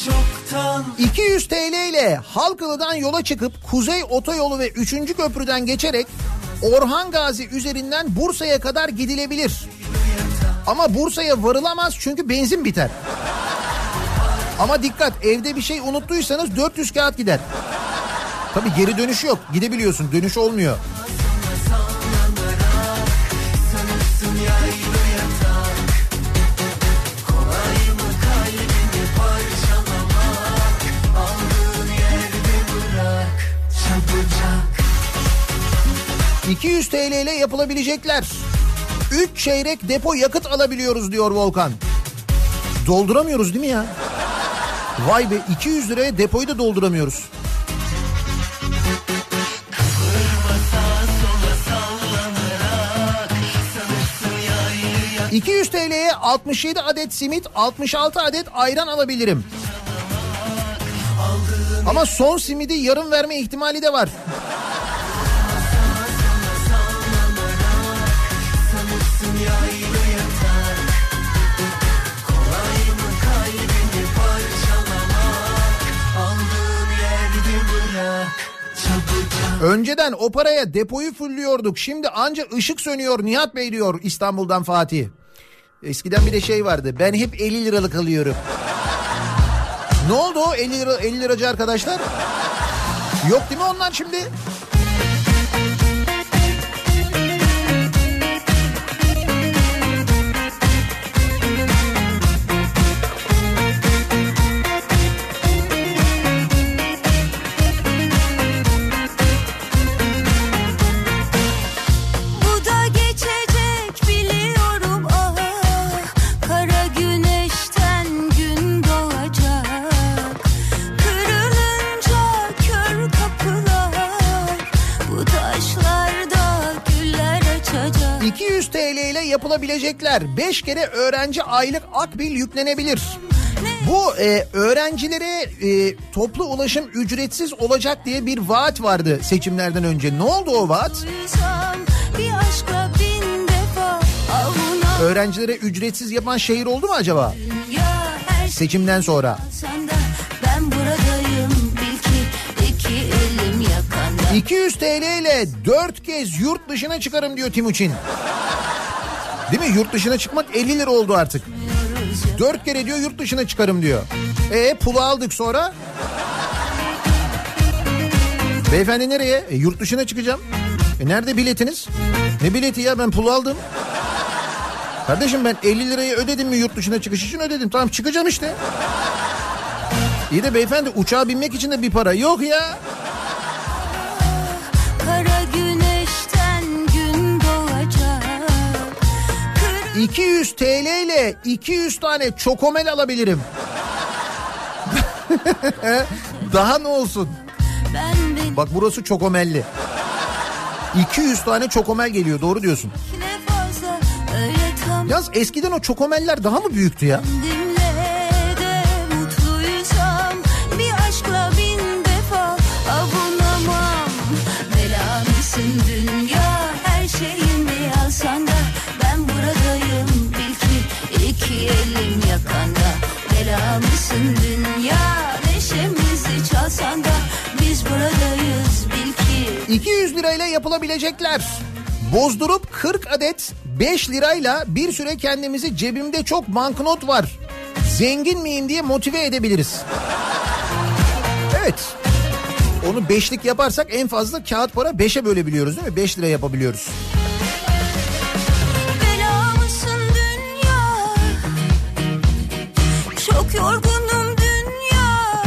Çoktan. 200 TL ile Halkalı'dan yola çıkıp Kuzey Otoyolu ve 3. Köprüden geçerek Orhan Gazi üzerinden Bursa'ya kadar gidilebilir. Ama Bursa'ya varılamaz çünkü benzin biter. Ama dikkat evde bir şey unuttuysanız 400 kağıt gider. Tabii geri dönüşü yok. Gidebiliyorsun dönüş olmuyor. Çabucak 200 TL ile yapılabilecekler. 3 çeyrek depo yakıt alabiliyoruz diyor Volkan. Dolduramıyoruz değil mi ya? Vay be 200 liraya depoyu da dolduramıyoruz. 200 TL'ye 67 adet simit, 66 adet ayran alabilirim. Ama son simidi yarım verme ihtimali de var. Önceden o paraya depoyu fulluyorduk. Şimdi anca ışık sönüyor Nihat Bey diyor İstanbul'dan Fatih. Eskiden bir de şey vardı. Ben hep 50 liralık alıyorum. ne oldu o 50 lira 50 liracı arkadaşlar? Yok değil mi ondan şimdi? Yapılabilecekler. 5 kere öğrenci aylık akbil yüklenebilir. Bu e, öğrencilere e, toplu ulaşım ücretsiz olacak diye bir vaat vardı seçimlerden önce. Ne oldu o vaat? Öğrencilere ücretsiz yapan şehir oldu mu acaba? şey Seçimden sonra. Ben buradayım bil ki iki elim yakanda 200 TL ile 4 kez yurt dışına çıkarım diyor Timuçin. Değil mi? Yurt dışına çıkmak 50 lira oldu artık. 4 kere diyor yurt dışına çıkarım diyor. E pulu aldık sonra? Beyefendi nereye? E, yurt dışına çıkacağım. E nerede biletiniz? Ne bileti ya ben pulu aldım. Kardeşim ben 50 lirayı ödedim mi yurt dışına çıkış için ödedim. Tamam çıkacağım işte. İyi de beyefendi uçağa binmek için de bir para yok ya. 200 TL ile 200 tane çokomel alabilirim. Daha ne olsun? Bak burası çokomelli. 200 tane çokomel geliyor doğru diyorsun. Yaz eskiden o çokomeller daha mı büyüktü ya? Mısın dünya neşemizi çalsan da biz buradayız bil ki 200 lirayla yapılabilecekler. Bozdurup 40 adet 5 lirayla bir süre kendimizi cebimde çok banknot var. Zengin miyim diye motive edebiliriz. Evet. Onu beşlik yaparsak en fazla kağıt para 5'e bölebiliyoruz değil mi? 5 lira yapabiliyoruz. Çok yorgunum dünya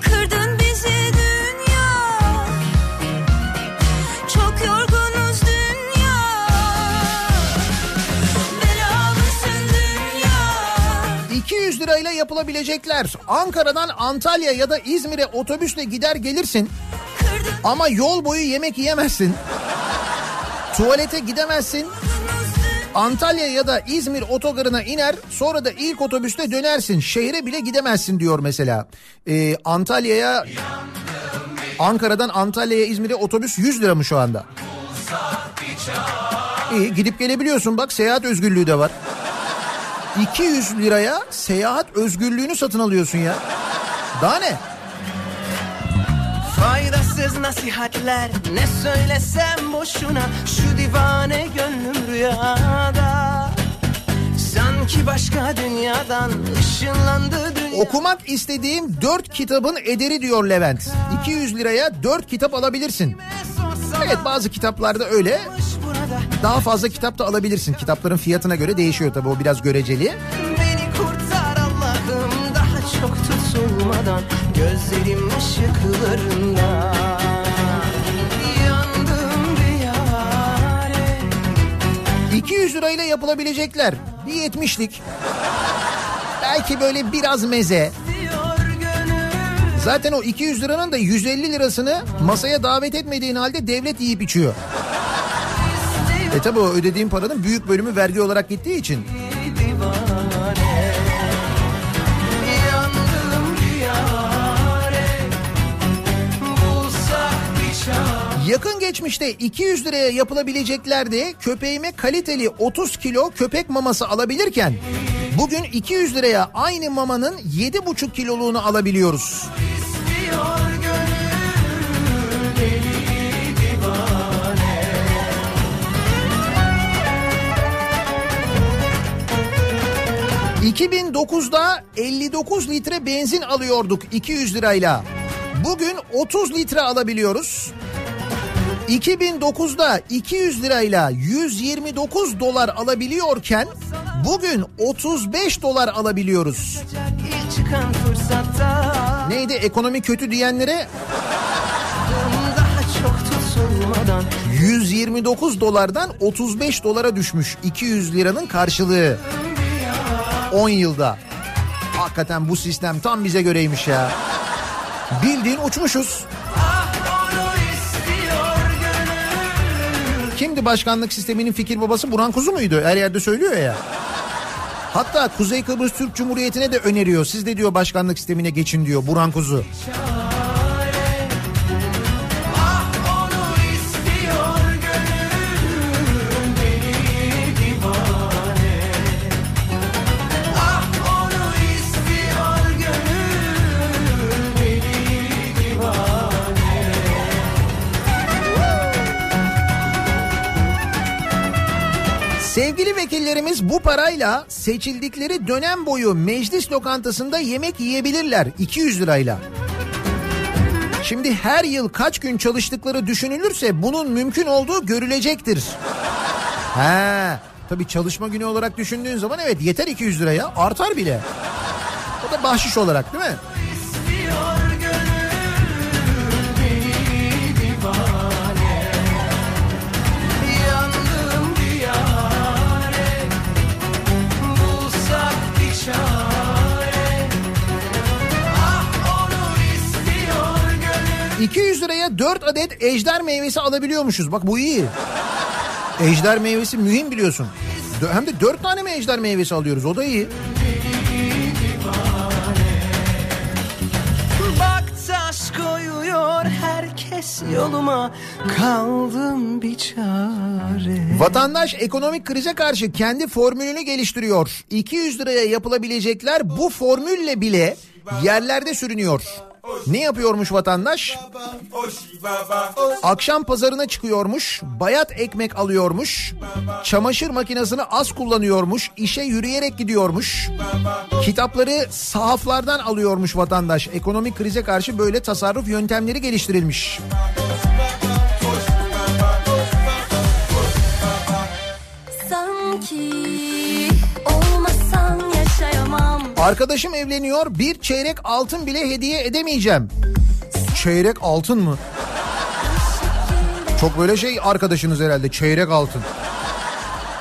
Kırdın bizi dünya Çok yorgunuz dünya Bela mısın dünya 200 lirayla yapılabilecekler. Ankara'dan Antalya ya da İzmir'e otobüsle gider gelirsin. Kırdın Ama yol boyu yemek yiyemezsin. Tuvalete gidemezsin. Antalya ya da İzmir otogarına iner sonra da ilk otobüste dönersin. Şehre bile gidemezsin diyor mesela. Ee, Antalya'ya Ankara'dan Antalya'ya İzmir'e otobüs 100 lira mı şu anda? İyi gidip gelebiliyorsun bak seyahat özgürlüğü de var. 200 liraya seyahat özgürlüğünü satın alıyorsun ya. Daha ne? Faydasız kız nasihatler Ne söylesem boşuna Şu divane gönlüm rüyada Sanki başka dünyadan ışınlandı dünya Okumak istediğim 4 kitabın ederi diyor Levent. 200 liraya 4 kitap alabilirsin. Evet bazı kitaplarda öyle. Daha fazla kitap da alabilirsin. Kitapların fiyatına göre değişiyor tabii o biraz göreceli. Beni kurtar Allah'ım daha çok tutulmadan Gözlerim ışıklarında 200 lirayla yapılabilecekler. Bir 70'lik. Belki böyle biraz meze. Zaten o 200 liranın da 150 lirasını masaya davet etmediğin halde devlet yiyip içiyor. E tabi o ödediğin paranın büyük bölümü vergi olarak gittiği için. divane Yakın geçmişte 200 liraya yapılabileceklerdi köpeğime kaliteli 30 kilo köpek maması alabilirken bugün 200 liraya aynı mamanın 7,5 kiloluğunu alabiliyoruz. diyor gönül Deli divane 2009'da 59 litre benzin alıyorduk 200 lirayla. Bugün 30 litre alabiliyoruz. 2009'da 200 lirayla 129 dolar alabiliyorken bugün 35 dolar alabiliyoruz. Neydi ekonomi kötü diyenlere daha çok tutulmadan 129 dolardan 35 dolara düşmüş 200 liranın karşılığı 10 yılda. Hakikaten bu sistem tam bize göreymiş ya. Bildiğin uçmuşuz. Kimdi başkanlık sisteminin fikir babası? Burhan Kuzu muydu? Her yerde söylüyor ya. Hatta Kuzey Kıbrıs Türk Cumhuriyeti'ne de öneriyor. Siz de diyor başkanlık sistemine geçin diyor Burhan Kuzu. onu bu parayla seçildikleri dönem boyu meclis lokantasında yemek yiyebilirler 200 lirayla. Şimdi her yıl kaç gün çalıştıkları düşünülürse bunun mümkün olduğu görülecektir. He, tabii çalışma günü olarak düşündüğün zaman evet yeter 200 liraya artar bile. O da bahşiş olarak değil mi? 200 liraya 4 adet ejder meyvesi alabiliyormuşuz. Bak bu iyi. Ejder meyvesi mühim biliyorsun. Hem de 4 tane mi ejder meyvesi alıyoruz o da iyi. Bak taş koyuyor herkes yoluma Kaldım bir çare Vatandaş ekonomik krize karşı kendi formülünü geliştiriyor. 200 liraya yapılabilecekler bu formülle bile yerlerde sürünüyor. Ne yapıyormuş vatandaş? Akşam pazarına çıkıyormuş, bayat ekmek alıyormuş, çamaşır makinesini az kullanıyormuş, işe yürüyerek gidiyormuş. Kitapları sahaflardan alıyormuş vatandaş. Ekonomik krize karşı böyle tasarruf yöntemleri geliştirilmiş. Arkadaşım evleniyor bir çeyrek altın bile hediye edemeyeceğim. Çeyrek altın mı? Çok böyle şey arkadaşınız herhalde çeyrek altın.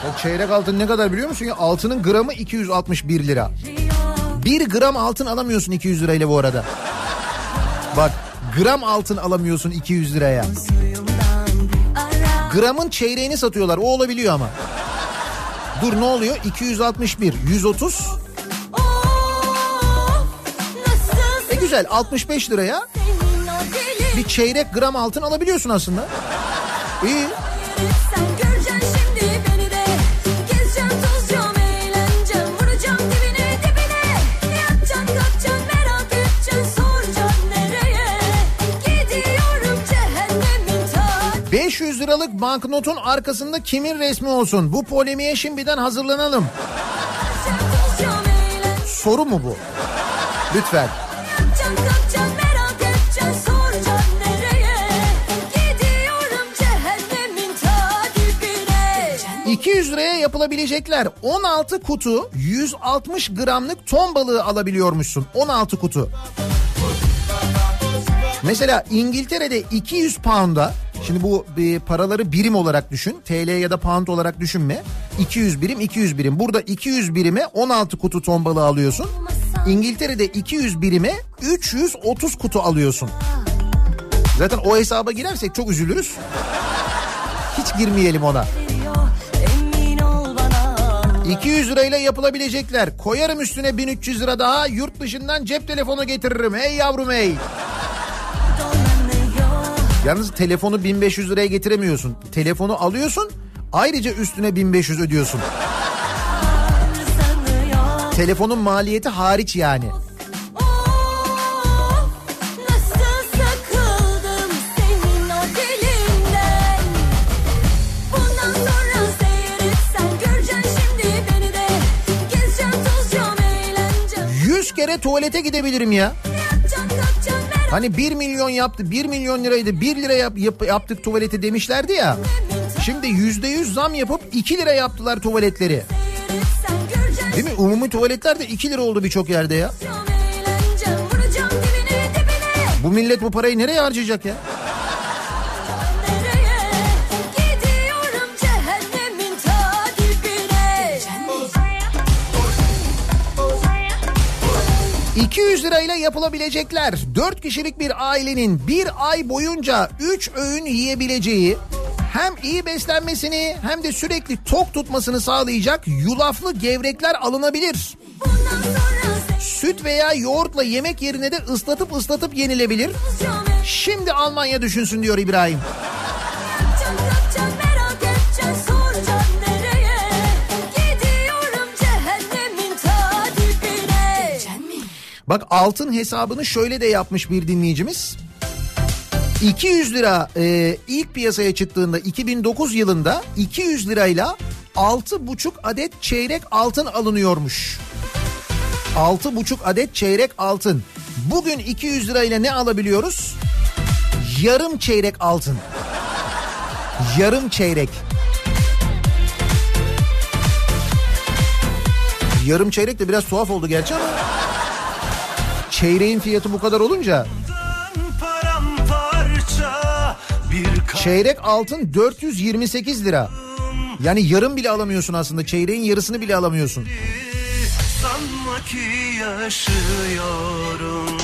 O çeyrek altın ne kadar biliyor musun ya? Altının gramı 261 lira. Bir gram altın alamıyorsun 200 lirayla bu arada. Bak gram altın alamıyorsun 200 liraya. Gramın çeyreğini satıyorlar o olabiliyor ama. Dur ne oluyor? 261, 130. güzel 65 liraya bir çeyrek gram altın alabiliyorsun aslında. İyi. Sen göreceksin şimdi beni de Gezeceğim tozacağım eğleneceğim Vuracağım dibine dibine Yatacaksın kalkacaksın merak edeceksin Soracaksın nereye Gidiyorum liralık banknotun arkasında kimin resmi olsun? Bu polemiğe şimdiden hazırlanalım. Soru mu bu? Lütfen. 200 liraya yapılabilecekler 16 kutu 160 gramlık ton balığı alabiliyormuşsun 16 kutu. Mesela İngiltere'de 200 pound'a şimdi bu paraları birim olarak düşün TL ya da pound olarak düşünme 200 birim 200 birim burada 200 birime 16 kutu ton balığı alıyorsun İngiltere'de 200 birime 330 kutu alıyorsun. Zaten o hesaba girersek çok üzülürüz. Hiç girmeyelim ona. Emin ol bana 200 lirayla yapılabilecekler. Koyarım üstüne 1300 lira daha yurt dışından cep telefonu getiririm. Hey yavrum hey. Yalnız telefonu 1500 liraya getiremiyorsun. Telefonu alıyorsun ayrıca üstüne 1500 ödüyorsun. Telefonun maliyeti hariç yani. Kere tuvalete gidebilirim ya. Hani 1 milyon yaptı 1 milyon liraydı 1 lira yap, yap- yaptık tuvaleti demişlerdi ya. Şimdi %100 zam yapıp 2 lira yaptılar tuvaletleri. Değil mi? Umumi tuvaletler de 2 lira oldu birçok yerde ya. Bu millet bu parayı nereye harcayacak ya? 200 lirayla yapılabilecekler 4 kişilik bir ailenin bir ay boyunca 3 öğün yiyebileceği hem iyi beslenmesini hem de sürekli tok tutmasını sağlayacak yulaflı gevrekler alınabilir. Süt veya yoğurtla yemek yerine de ıslatıp ıslatıp yenilebilir. Şimdi Almanya düşünsün diyor İbrahim. Bak altın hesabını şöyle de yapmış bir dinleyicimiz. 200 lira e, ilk piyasaya çıktığında 2009 yılında 200 lirayla 6,5 adet çeyrek altın alınıyormuş. 6,5 adet çeyrek altın. Bugün 200 lirayla ne alabiliyoruz? Yarım çeyrek altın. Yarım çeyrek. Yarım çeyrek de biraz tuhaf oldu gerçi ama çeyreğin fiyatı bu kadar olunca çeyrek altın 428 lira. Yani yarım bile alamıyorsun aslında. Çeyreğin yarısını bile alamıyorsun. sanma ki yaşıyorum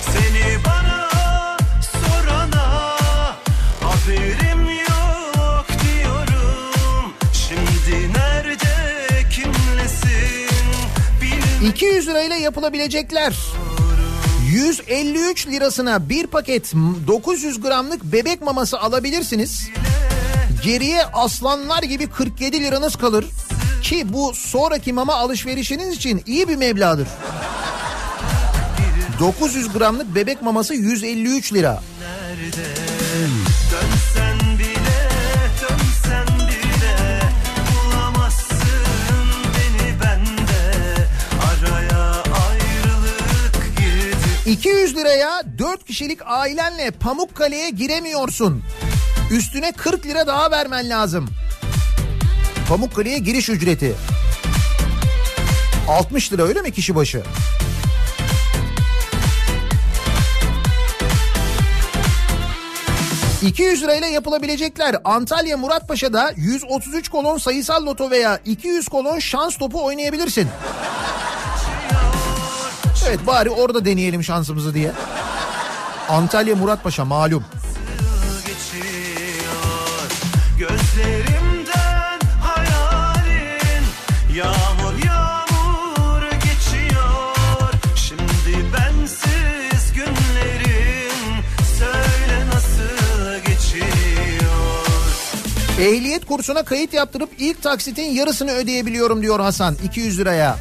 Seni bana sorana haberim yok diyorum Şimdi nerede kimlesin bilmiyorum 200 lirayla yapılabilecekler. 153 lirasına bir paket 900 gramlık bebek maması alabilirsiniz. Geriye aslanlar gibi 47 liranız kalır. Ki bu sonraki mama alışverişiniz için iyi bir meblağdır. 900 gramlık bebek maması 153 lira. Dönsen 200 liraya 4 kişilik ailenle Pamukkale'ye giremiyorsun. Üstüne 40 lira daha vermen lazım. Pamukkale'ye giriş ücreti. 60 lira öyle mi kişi başı? ...200 lirayla yapılabilecekler. Antalya Muratpaşa'da 133 kolon sayısal loto veya 200 kolon şans topu oynayabilirsin. Evet bari orada deneyelim şansımızı diye. Antalya Muratpaşa malum. Gözlerimden hayalin Yağmur yağmur geçiyor Şimdi bensiz günlerin Söyle nasıl geçiyor Ehliyet kursuna kayıt yaptırıp ilk taksitin yarısını ödeyebiliyorum diyor Hasan 200 liraya.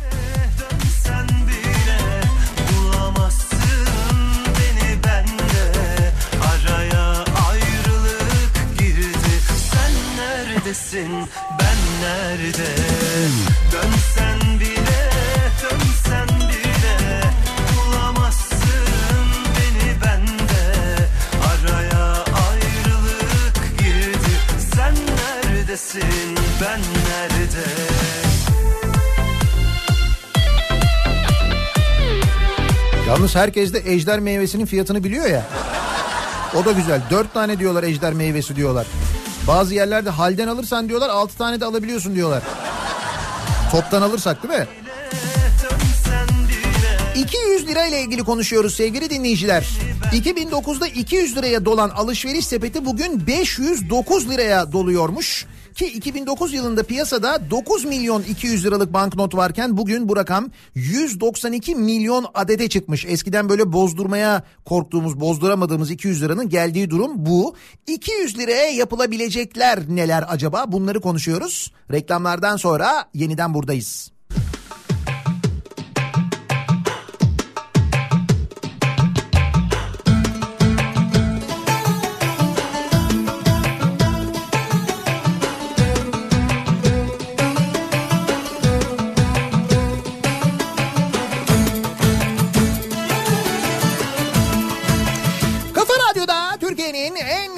Neredesin? Ben nerede? Dönsen bile dönsen bile. Bulamazsın beni bende. Araya ayrılık girdi. Sen neredesin? Ben nerede? Yalnız herkes de ejder meyvesinin fiyatını biliyor ya. O da güzel. Dört tane diyorlar ejder meyvesi diyorlar. Bazı yerlerde halden alırsan diyorlar altı tane de alabiliyorsun diyorlar. Toptan alırsak değil mi? 200 lirayla ilgili konuşuyoruz sevgili dinleyiciler. 2009'da 200 liraya dolan alışveriş sepeti bugün 509 liraya doluyormuş. Ki 2009 yılında piyasada 9 milyon 200 liralık banknot varken bugün bu rakam 192 milyon adede çıkmış. Eskiden böyle bozdurmaya korktuğumuz, bozduramadığımız 200 liranın geldiği durum bu. 200 liraya yapılabilecekler neler acaba? Bunları konuşuyoruz. Reklamlardan sonra yeniden buradayız.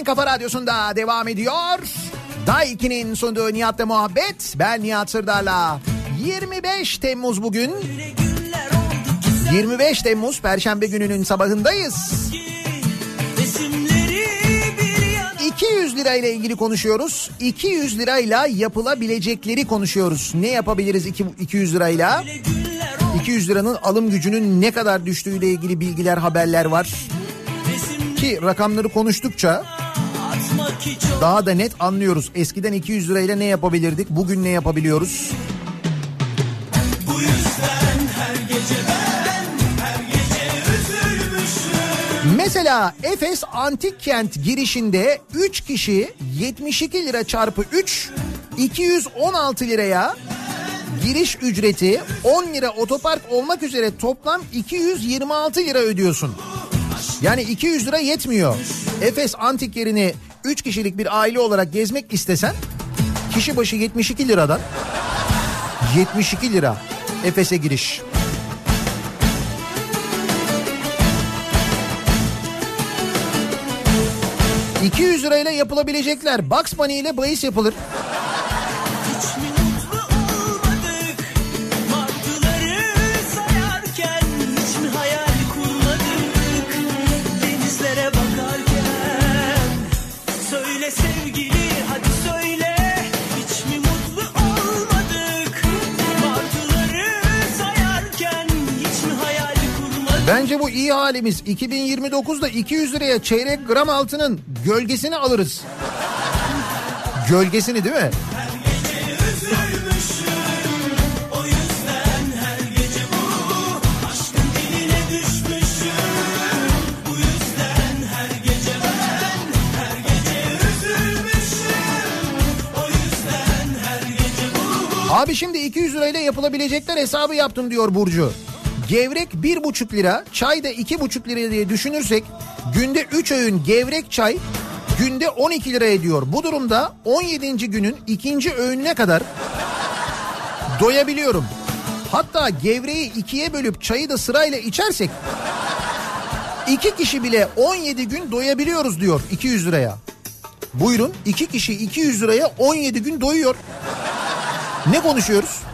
Kafa radyosunda devam ediyor. Daiki'nin sunduğu Nihat'la muhabbet. Ben Nihat Sırdar'la. 25 Temmuz bugün. 25 Temmuz Perşembe gününün sabahındayız. 200 lirayla ilgili konuşuyoruz. 200 lirayla yapılabilecekleri konuşuyoruz. Ne yapabiliriz iki- 200 lirayla? 200 liranın alım gücünün ne kadar düştüğüyle ilgili bilgiler, haberler var. Ki rakamları konuştukça daha da net anlıyoruz. Eskiden 200 lirayla ne yapabilirdik? Bugün ne yapabiliyoruz? Bu yüzden her gece ben her gece üzülmüşüm Mesela Efes Antik Kent girişinde 3 kişi 72 lira çarpı 3 216 liraya giriş ücreti 10 lira otopark olmak üzere toplam 226 lira ödüyorsun. Yani 200 lira yetmiyor. Efes Antik yerini 3 kişilik bir aile olarak gezmek istesen kişi başı 72 liradan 72 lira Efes'e giriş. ...200 lirayla yapılabilecekler. Bugs Bunny ile bahis yapılır. Bence bu iyi halimiz. 2029'da 200 liraya çeyrek gram altının gölgesini alırız. Gölgesini değil mi? Abi şimdi 200 lirayla yapılabilecekler hesabı yaptım diyor Burcu. Gevrek 1,5 lira, çay da 2,5 lira diye düşünürsek günde 3 öğün gevrek çay günde 12 lira ediyor. Bu durumda 17. günün ikinci öğününe kadar doyabiliyorum. Hatta gevreği ikiye bölüp çayı da sırayla içersek iki kişi bile 17 gün doyabiliyoruz diyor 200 liraya. Buyurun iki kişi 200 liraya 17 gün doyuyor. Ne konuşuyoruz?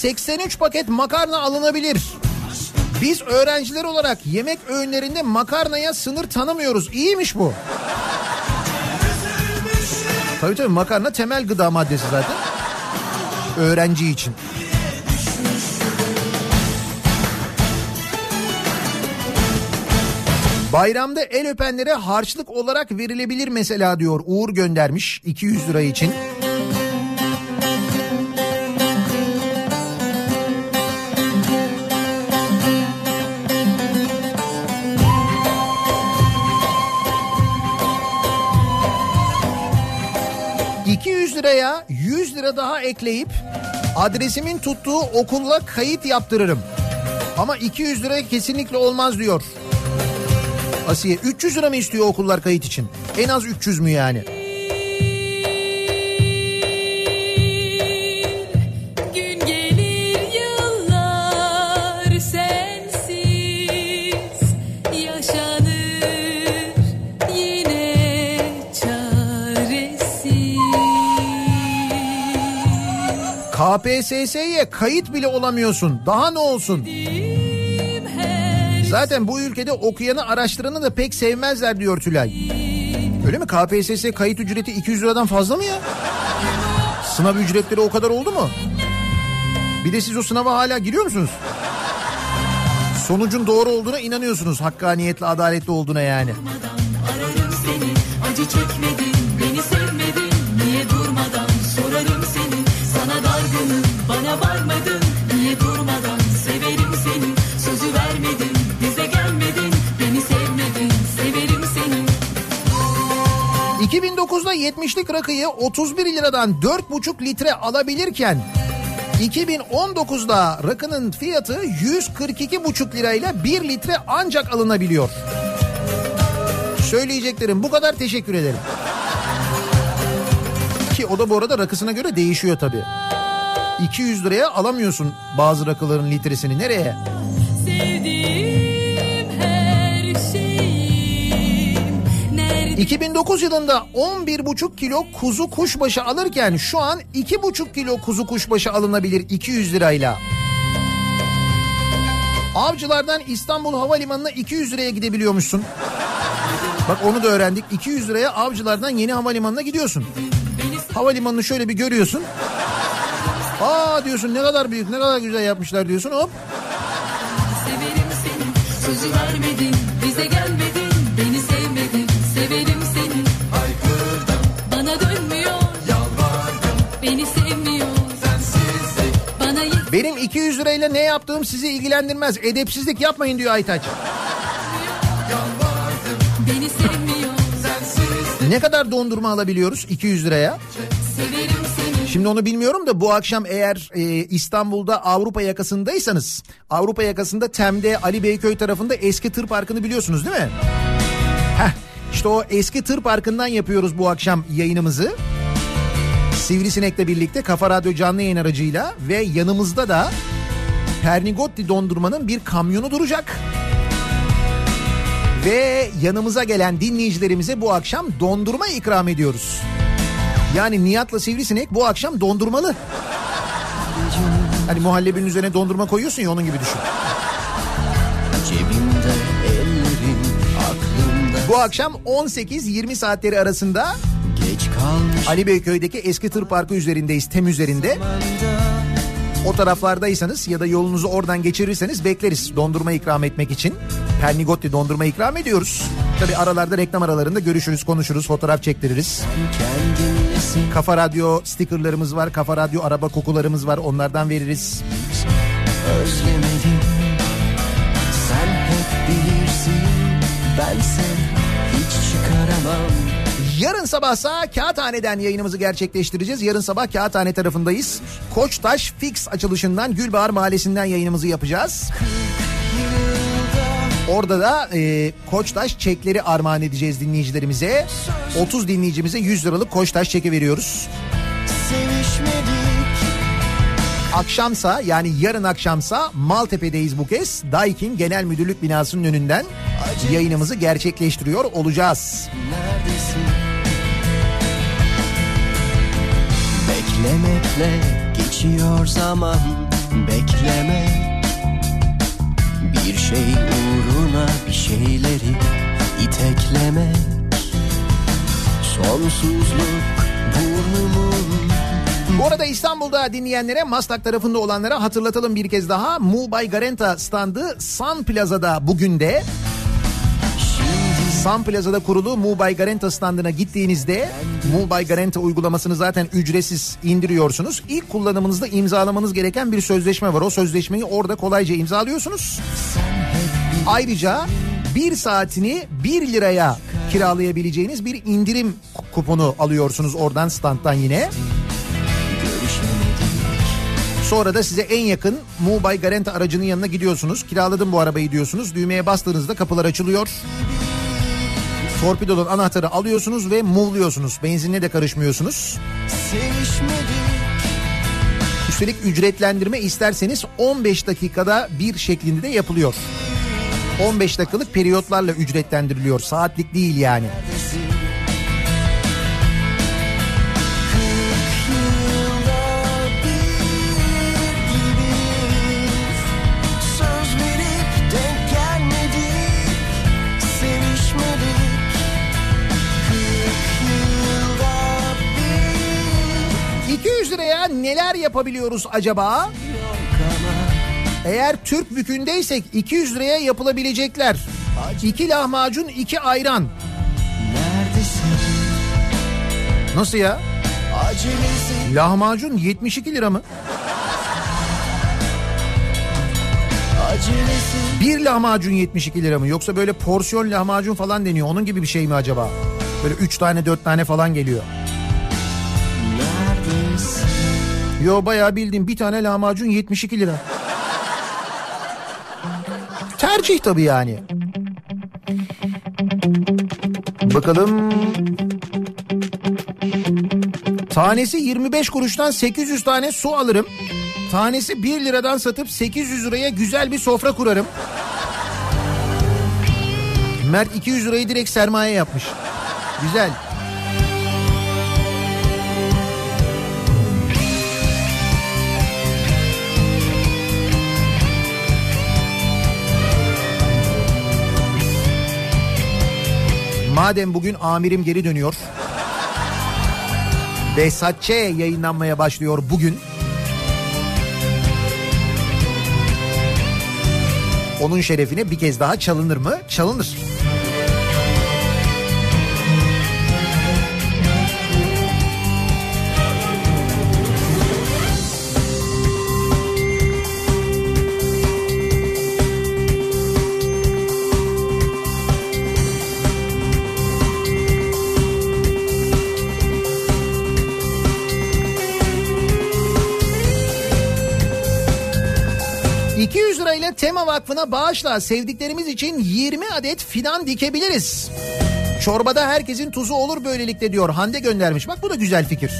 83 paket makarna alınabilir. Biz öğrenciler olarak yemek öğünlerinde makarnaya sınır tanımıyoruz. İyiymiş bu. Tabii tabii makarna temel gıda maddesi zaten. Öğrenci için. Bayramda el öpenlere harçlık olarak verilebilir mesela diyor. Uğur göndermiş 200 lira için. 100 lira daha ekleyip adresimin tuttuğu okulla kayıt yaptırırım. Ama 200 lira kesinlikle olmaz diyor. Asiye 300 lira mı istiyor okullar kayıt için? En az 300 mü yani? KPSS'ye kayıt bile olamıyorsun. Daha ne olsun? Zaten bu ülkede okuyanı araştıranı da pek sevmezler diyor Tülay. Öyle mi? KPSS kayıt ücreti 200 liradan fazla mı ya? Sınav ücretleri o kadar oldu mu? Bir de siz o sınava hala giriyor musunuz? Sonucun doğru olduğuna inanıyorsunuz. Hakkaniyetli, adaletli olduğuna yani. seni acı çekmedin 2009'da 70'lik rakıyı 31 liradan 4,5 litre alabilirken 2019'da rakının fiyatı 142,5 lirayla 1 litre ancak alınabiliyor. Söyleyeceklerim bu kadar teşekkür ederim. Ki o da bu arada rakısına göre değişiyor tabii. 200 liraya alamıyorsun bazı rakıların litresini nereye? sevdiğim 2009 yılında 11,5 kilo kuzu kuşbaşı alırken şu an 2,5 kilo kuzu kuşbaşı alınabilir 200 lirayla. Avcılardan İstanbul Havalimanı'na 200 liraya gidebiliyormuşsun. Bak onu da öğrendik. 200 liraya Avcılardan yeni havalimanına gidiyorsun. Havalimanını şöyle bir görüyorsun. Aa diyorsun ne kadar büyük ne kadar güzel yapmışlar diyorsun hop. Severim seni sözü vermedin lirayla ne yaptığım sizi ilgilendirmez. Edepsizlik yapmayın diyor Aytaç. Ne kadar dondurma alabiliyoruz 200 liraya? Şimdi onu bilmiyorum da bu akşam eğer e, İstanbul'da Avrupa yakasındaysanız Avrupa yakasında Tem'de Ali Beyköy tarafında eski tır parkını biliyorsunuz değil mi? Heh, işte o eski tır parkından yapıyoruz bu akşam yayınımızı. Sivrisinek'le birlikte Kafa Radyo canlı yayın aracıyla ve yanımızda da Pernigotti dondurmanın bir kamyonu duracak. Ve yanımıza gelen dinleyicilerimize bu akşam dondurma ikram ediyoruz. Yani Nihat'la Sivrisinek bu akşam dondurmalı. Hani muhallebinin üzerine dondurma koyuyorsun ya onun gibi düşün. Cebimde aklımda Bu akşam 18-20 saatleri arasında Ali Beyköy'deki eski tır parkı üzerindeyiz tem üzerinde. O taraflardaysanız ya da yolunuzu oradan geçirirseniz bekleriz dondurma ikram etmek için. Pernigotti dondurma ikram ediyoruz. Tabi aralarda reklam aralarında görüşürüz, konuşuruz, fotoğraf çektiririz. Kafa Radyo stikerlerimiz var, Kafa Radyo araba kokularımız var onlardan veririz. özlemedim Sen hep bilirsin bense hiç çıkaramam Yarın sabahsa Kağıthane'den yayınımızı gerçekleştireceğiz. Yarın sabah Kağıthane tarafındayız. Koçtaş Fix açılışından Gülbahar Mahallesi'nden yayınımızı yapacağız. Orada da e, Koçtaş çekleri armağan edeceğiz dinleyicilerimize. 30 dinleyicimize 100 liralık Koçtaş çeki veriyoruz. Akşamsa yani yarın akşamsa Maltepe'deyiz bu kez. Daikin Genel Müdürlük binasının önünden yayınımızı gerçekleştiriyor olacağız. neredesin Beklemekle geçiyor zaman Bekleme Bir şey uğruna bir şeyleri iteklemek Sonsuzluk burnumun Bu arada İstanbul'da dinleyenlere Maslak tarafında olanlara hatırlatalım bir kez daha. Mu by Garanta standı Sun Plaza'da bugün de. Sun Plaza'da kurulu Mu by Garanta standına gittiğinizde Mu by Garanta uygulamasını zaten ücretsiz indiriyorsunuz. İlk kullanımınızda imzalamanız gereken bir sözleşme var. O sözleşmeyi orada kolayca imzalıyorsunuz. Ayrıca bir saatini 1 liraya kiralayabileceğiniz bir indirim kuponu alıyorsunuz oradan standtan yine. Sonra da size en yakın Mubay Garanta aracının yanına gidiyorsunuz. Kiraladım bu arabayı diyorsunuz. Düğmeye bastığınızda kapılar açılıyor. Torpidodan anahtarı alıyorsunuz ve muğluyorsunuz. Benzinle de karışmıyorsunuz. Üstelik ücretlendirme isterseniz 15 dakikada bir şeklinde de yapılıyor. 15 dakikalık periyotlarla ücretlendiriliyor. Saatlik değil yani. Söz neler yapabiliyoruz acaba? Eğer Türk bükündeysek 200 liraya yapılabilecekler. 2 lahmacun, 2 ayran. Nasıl ya? Lahmacun 72 lira mı? Bir lahmacun 72 lira mı? Yoksa böyle porsiyon lahmacun falan deniyor. Onun gibi bir şey mi acaba? Böyle 3 tane 4 tane falan geliyor. Yo bayağı bildiğim bir tane lahmacun 72 lira. Tercih tabii yani. Bakalım. Tanesi 25 kuruştan 800 tane su alırım. Tanesi 1 liradan satıp 800 liraya güzel bir sofra kurarım. Mert 200 lirayı direkt sermaye yapmış. Güzel. Madem bugün amirim geri dönüyor. Behzat Ç. yayınlanmaya başlıyor bugün. Onun şerefine bir kez daha çalınır mı? Çalınır. ...200 lirayla Tema Vakfı'na bağışla sevdiklerimiz için 20 adet fidan dikebiliriz. Çorbada herkesin tuzu olur böylelikle diyor. Hande göndermiş. Bak bu da güzel fikir.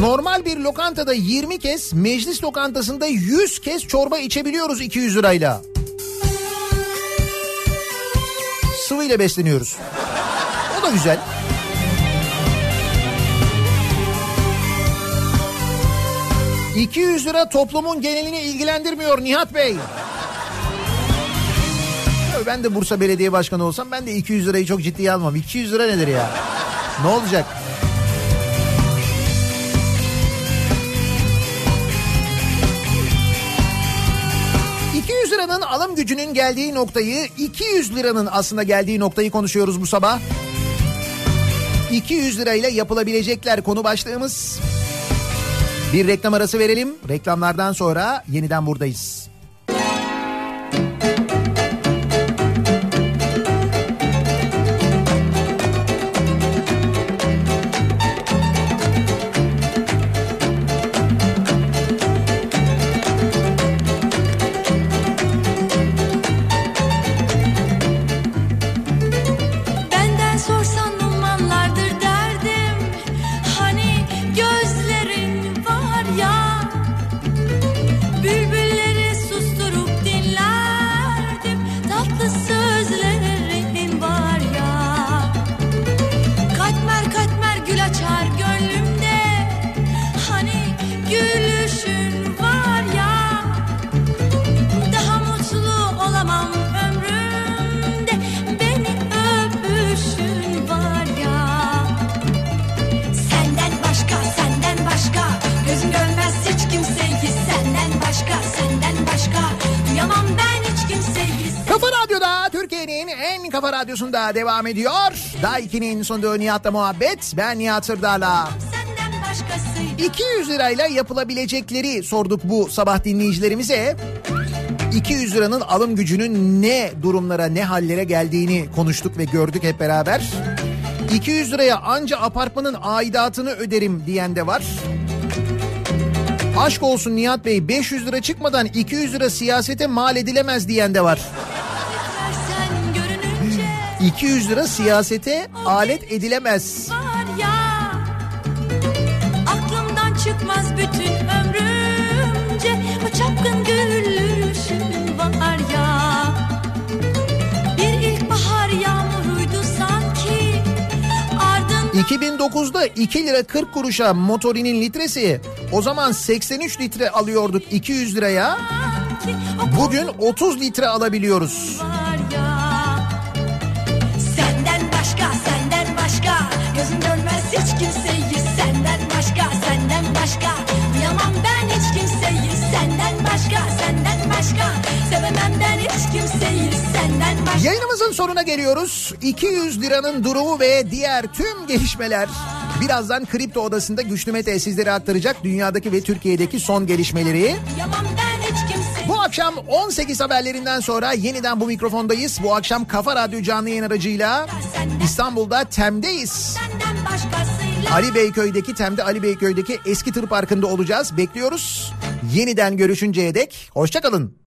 Normal bir lokantada 20 kez, meclis lokantasında 100 kez çorba içebiliyoruz 200 lirayla. Sıvı ile besleniyoruz. O da güzel. ...200 lira toplumun genelini ilgilendirmiyor Nihat Bey. Ben de Bursa Belediye Başkanı olsam ben de 200 lirayı çok ciddiye almam. 200 lira nedir ya? Ne olacak? ...200 liranın alım gücünün geldiği noktayı... ...200 liranın aslında geldiği noktayı konuşuyoruz bu sabah. 200 lirayla yapılabilecekler konu başlığımız. Bir reklam arası verelim. Reklamlardan sonra yeniden buradayız. Devam ediyor. Daha 2'nin sonunda Nihat'la muhabbet. Ben Nihat Sırdar'la. Senden başkası 200 lirayla yapılabilecekleri sorduk bu sabah dinleyicilerimize. 200 liranın alım gücünün ne durumlara ne hallere geldiğini konuştuk ve gördük hep beraber. 200 liraya anca apartmanın aidatını öderim diyen de var. Aşk olsun Nihat Bey 500 lira çıkmadan 200 lira siyasete mal edilemez diyen de var. Sen görününce 200 lira siyasete alet edilemez. var ya Aklımdan çıkmaz bütün ömrümce O çapkın gülüşün var ya Bir ilkbahar yağmuruydu sanki Ardından 2009'da 2 lira 40 kuruşa motorinin litresi o zaman 83 litre alıyorduk 200 liraya. Bugün 30 litre alabiliyoruz. var Yayınımızın sonuna geliyoruz. 200 liranın durumu ve diğer tüm gelişmeler birazdan Kripto Odası'nda Güçlü Mete sizlere aktaracak dünyadaki ve Türkiye'deki son gelişmeleri. Bu akşam 18 haberlerinden sonra yeniden bu mikrofondayız. Bu akşam Kafa Radyo canlı yayın aracıyla İstanbul'da Tem'deyiz. Ali Beyköy'deki Tem'de Ali Beyköy'deki eski tır parkında olacağız. Bekliyoruz. Yeniden görüşünceye dek hoşçakalın.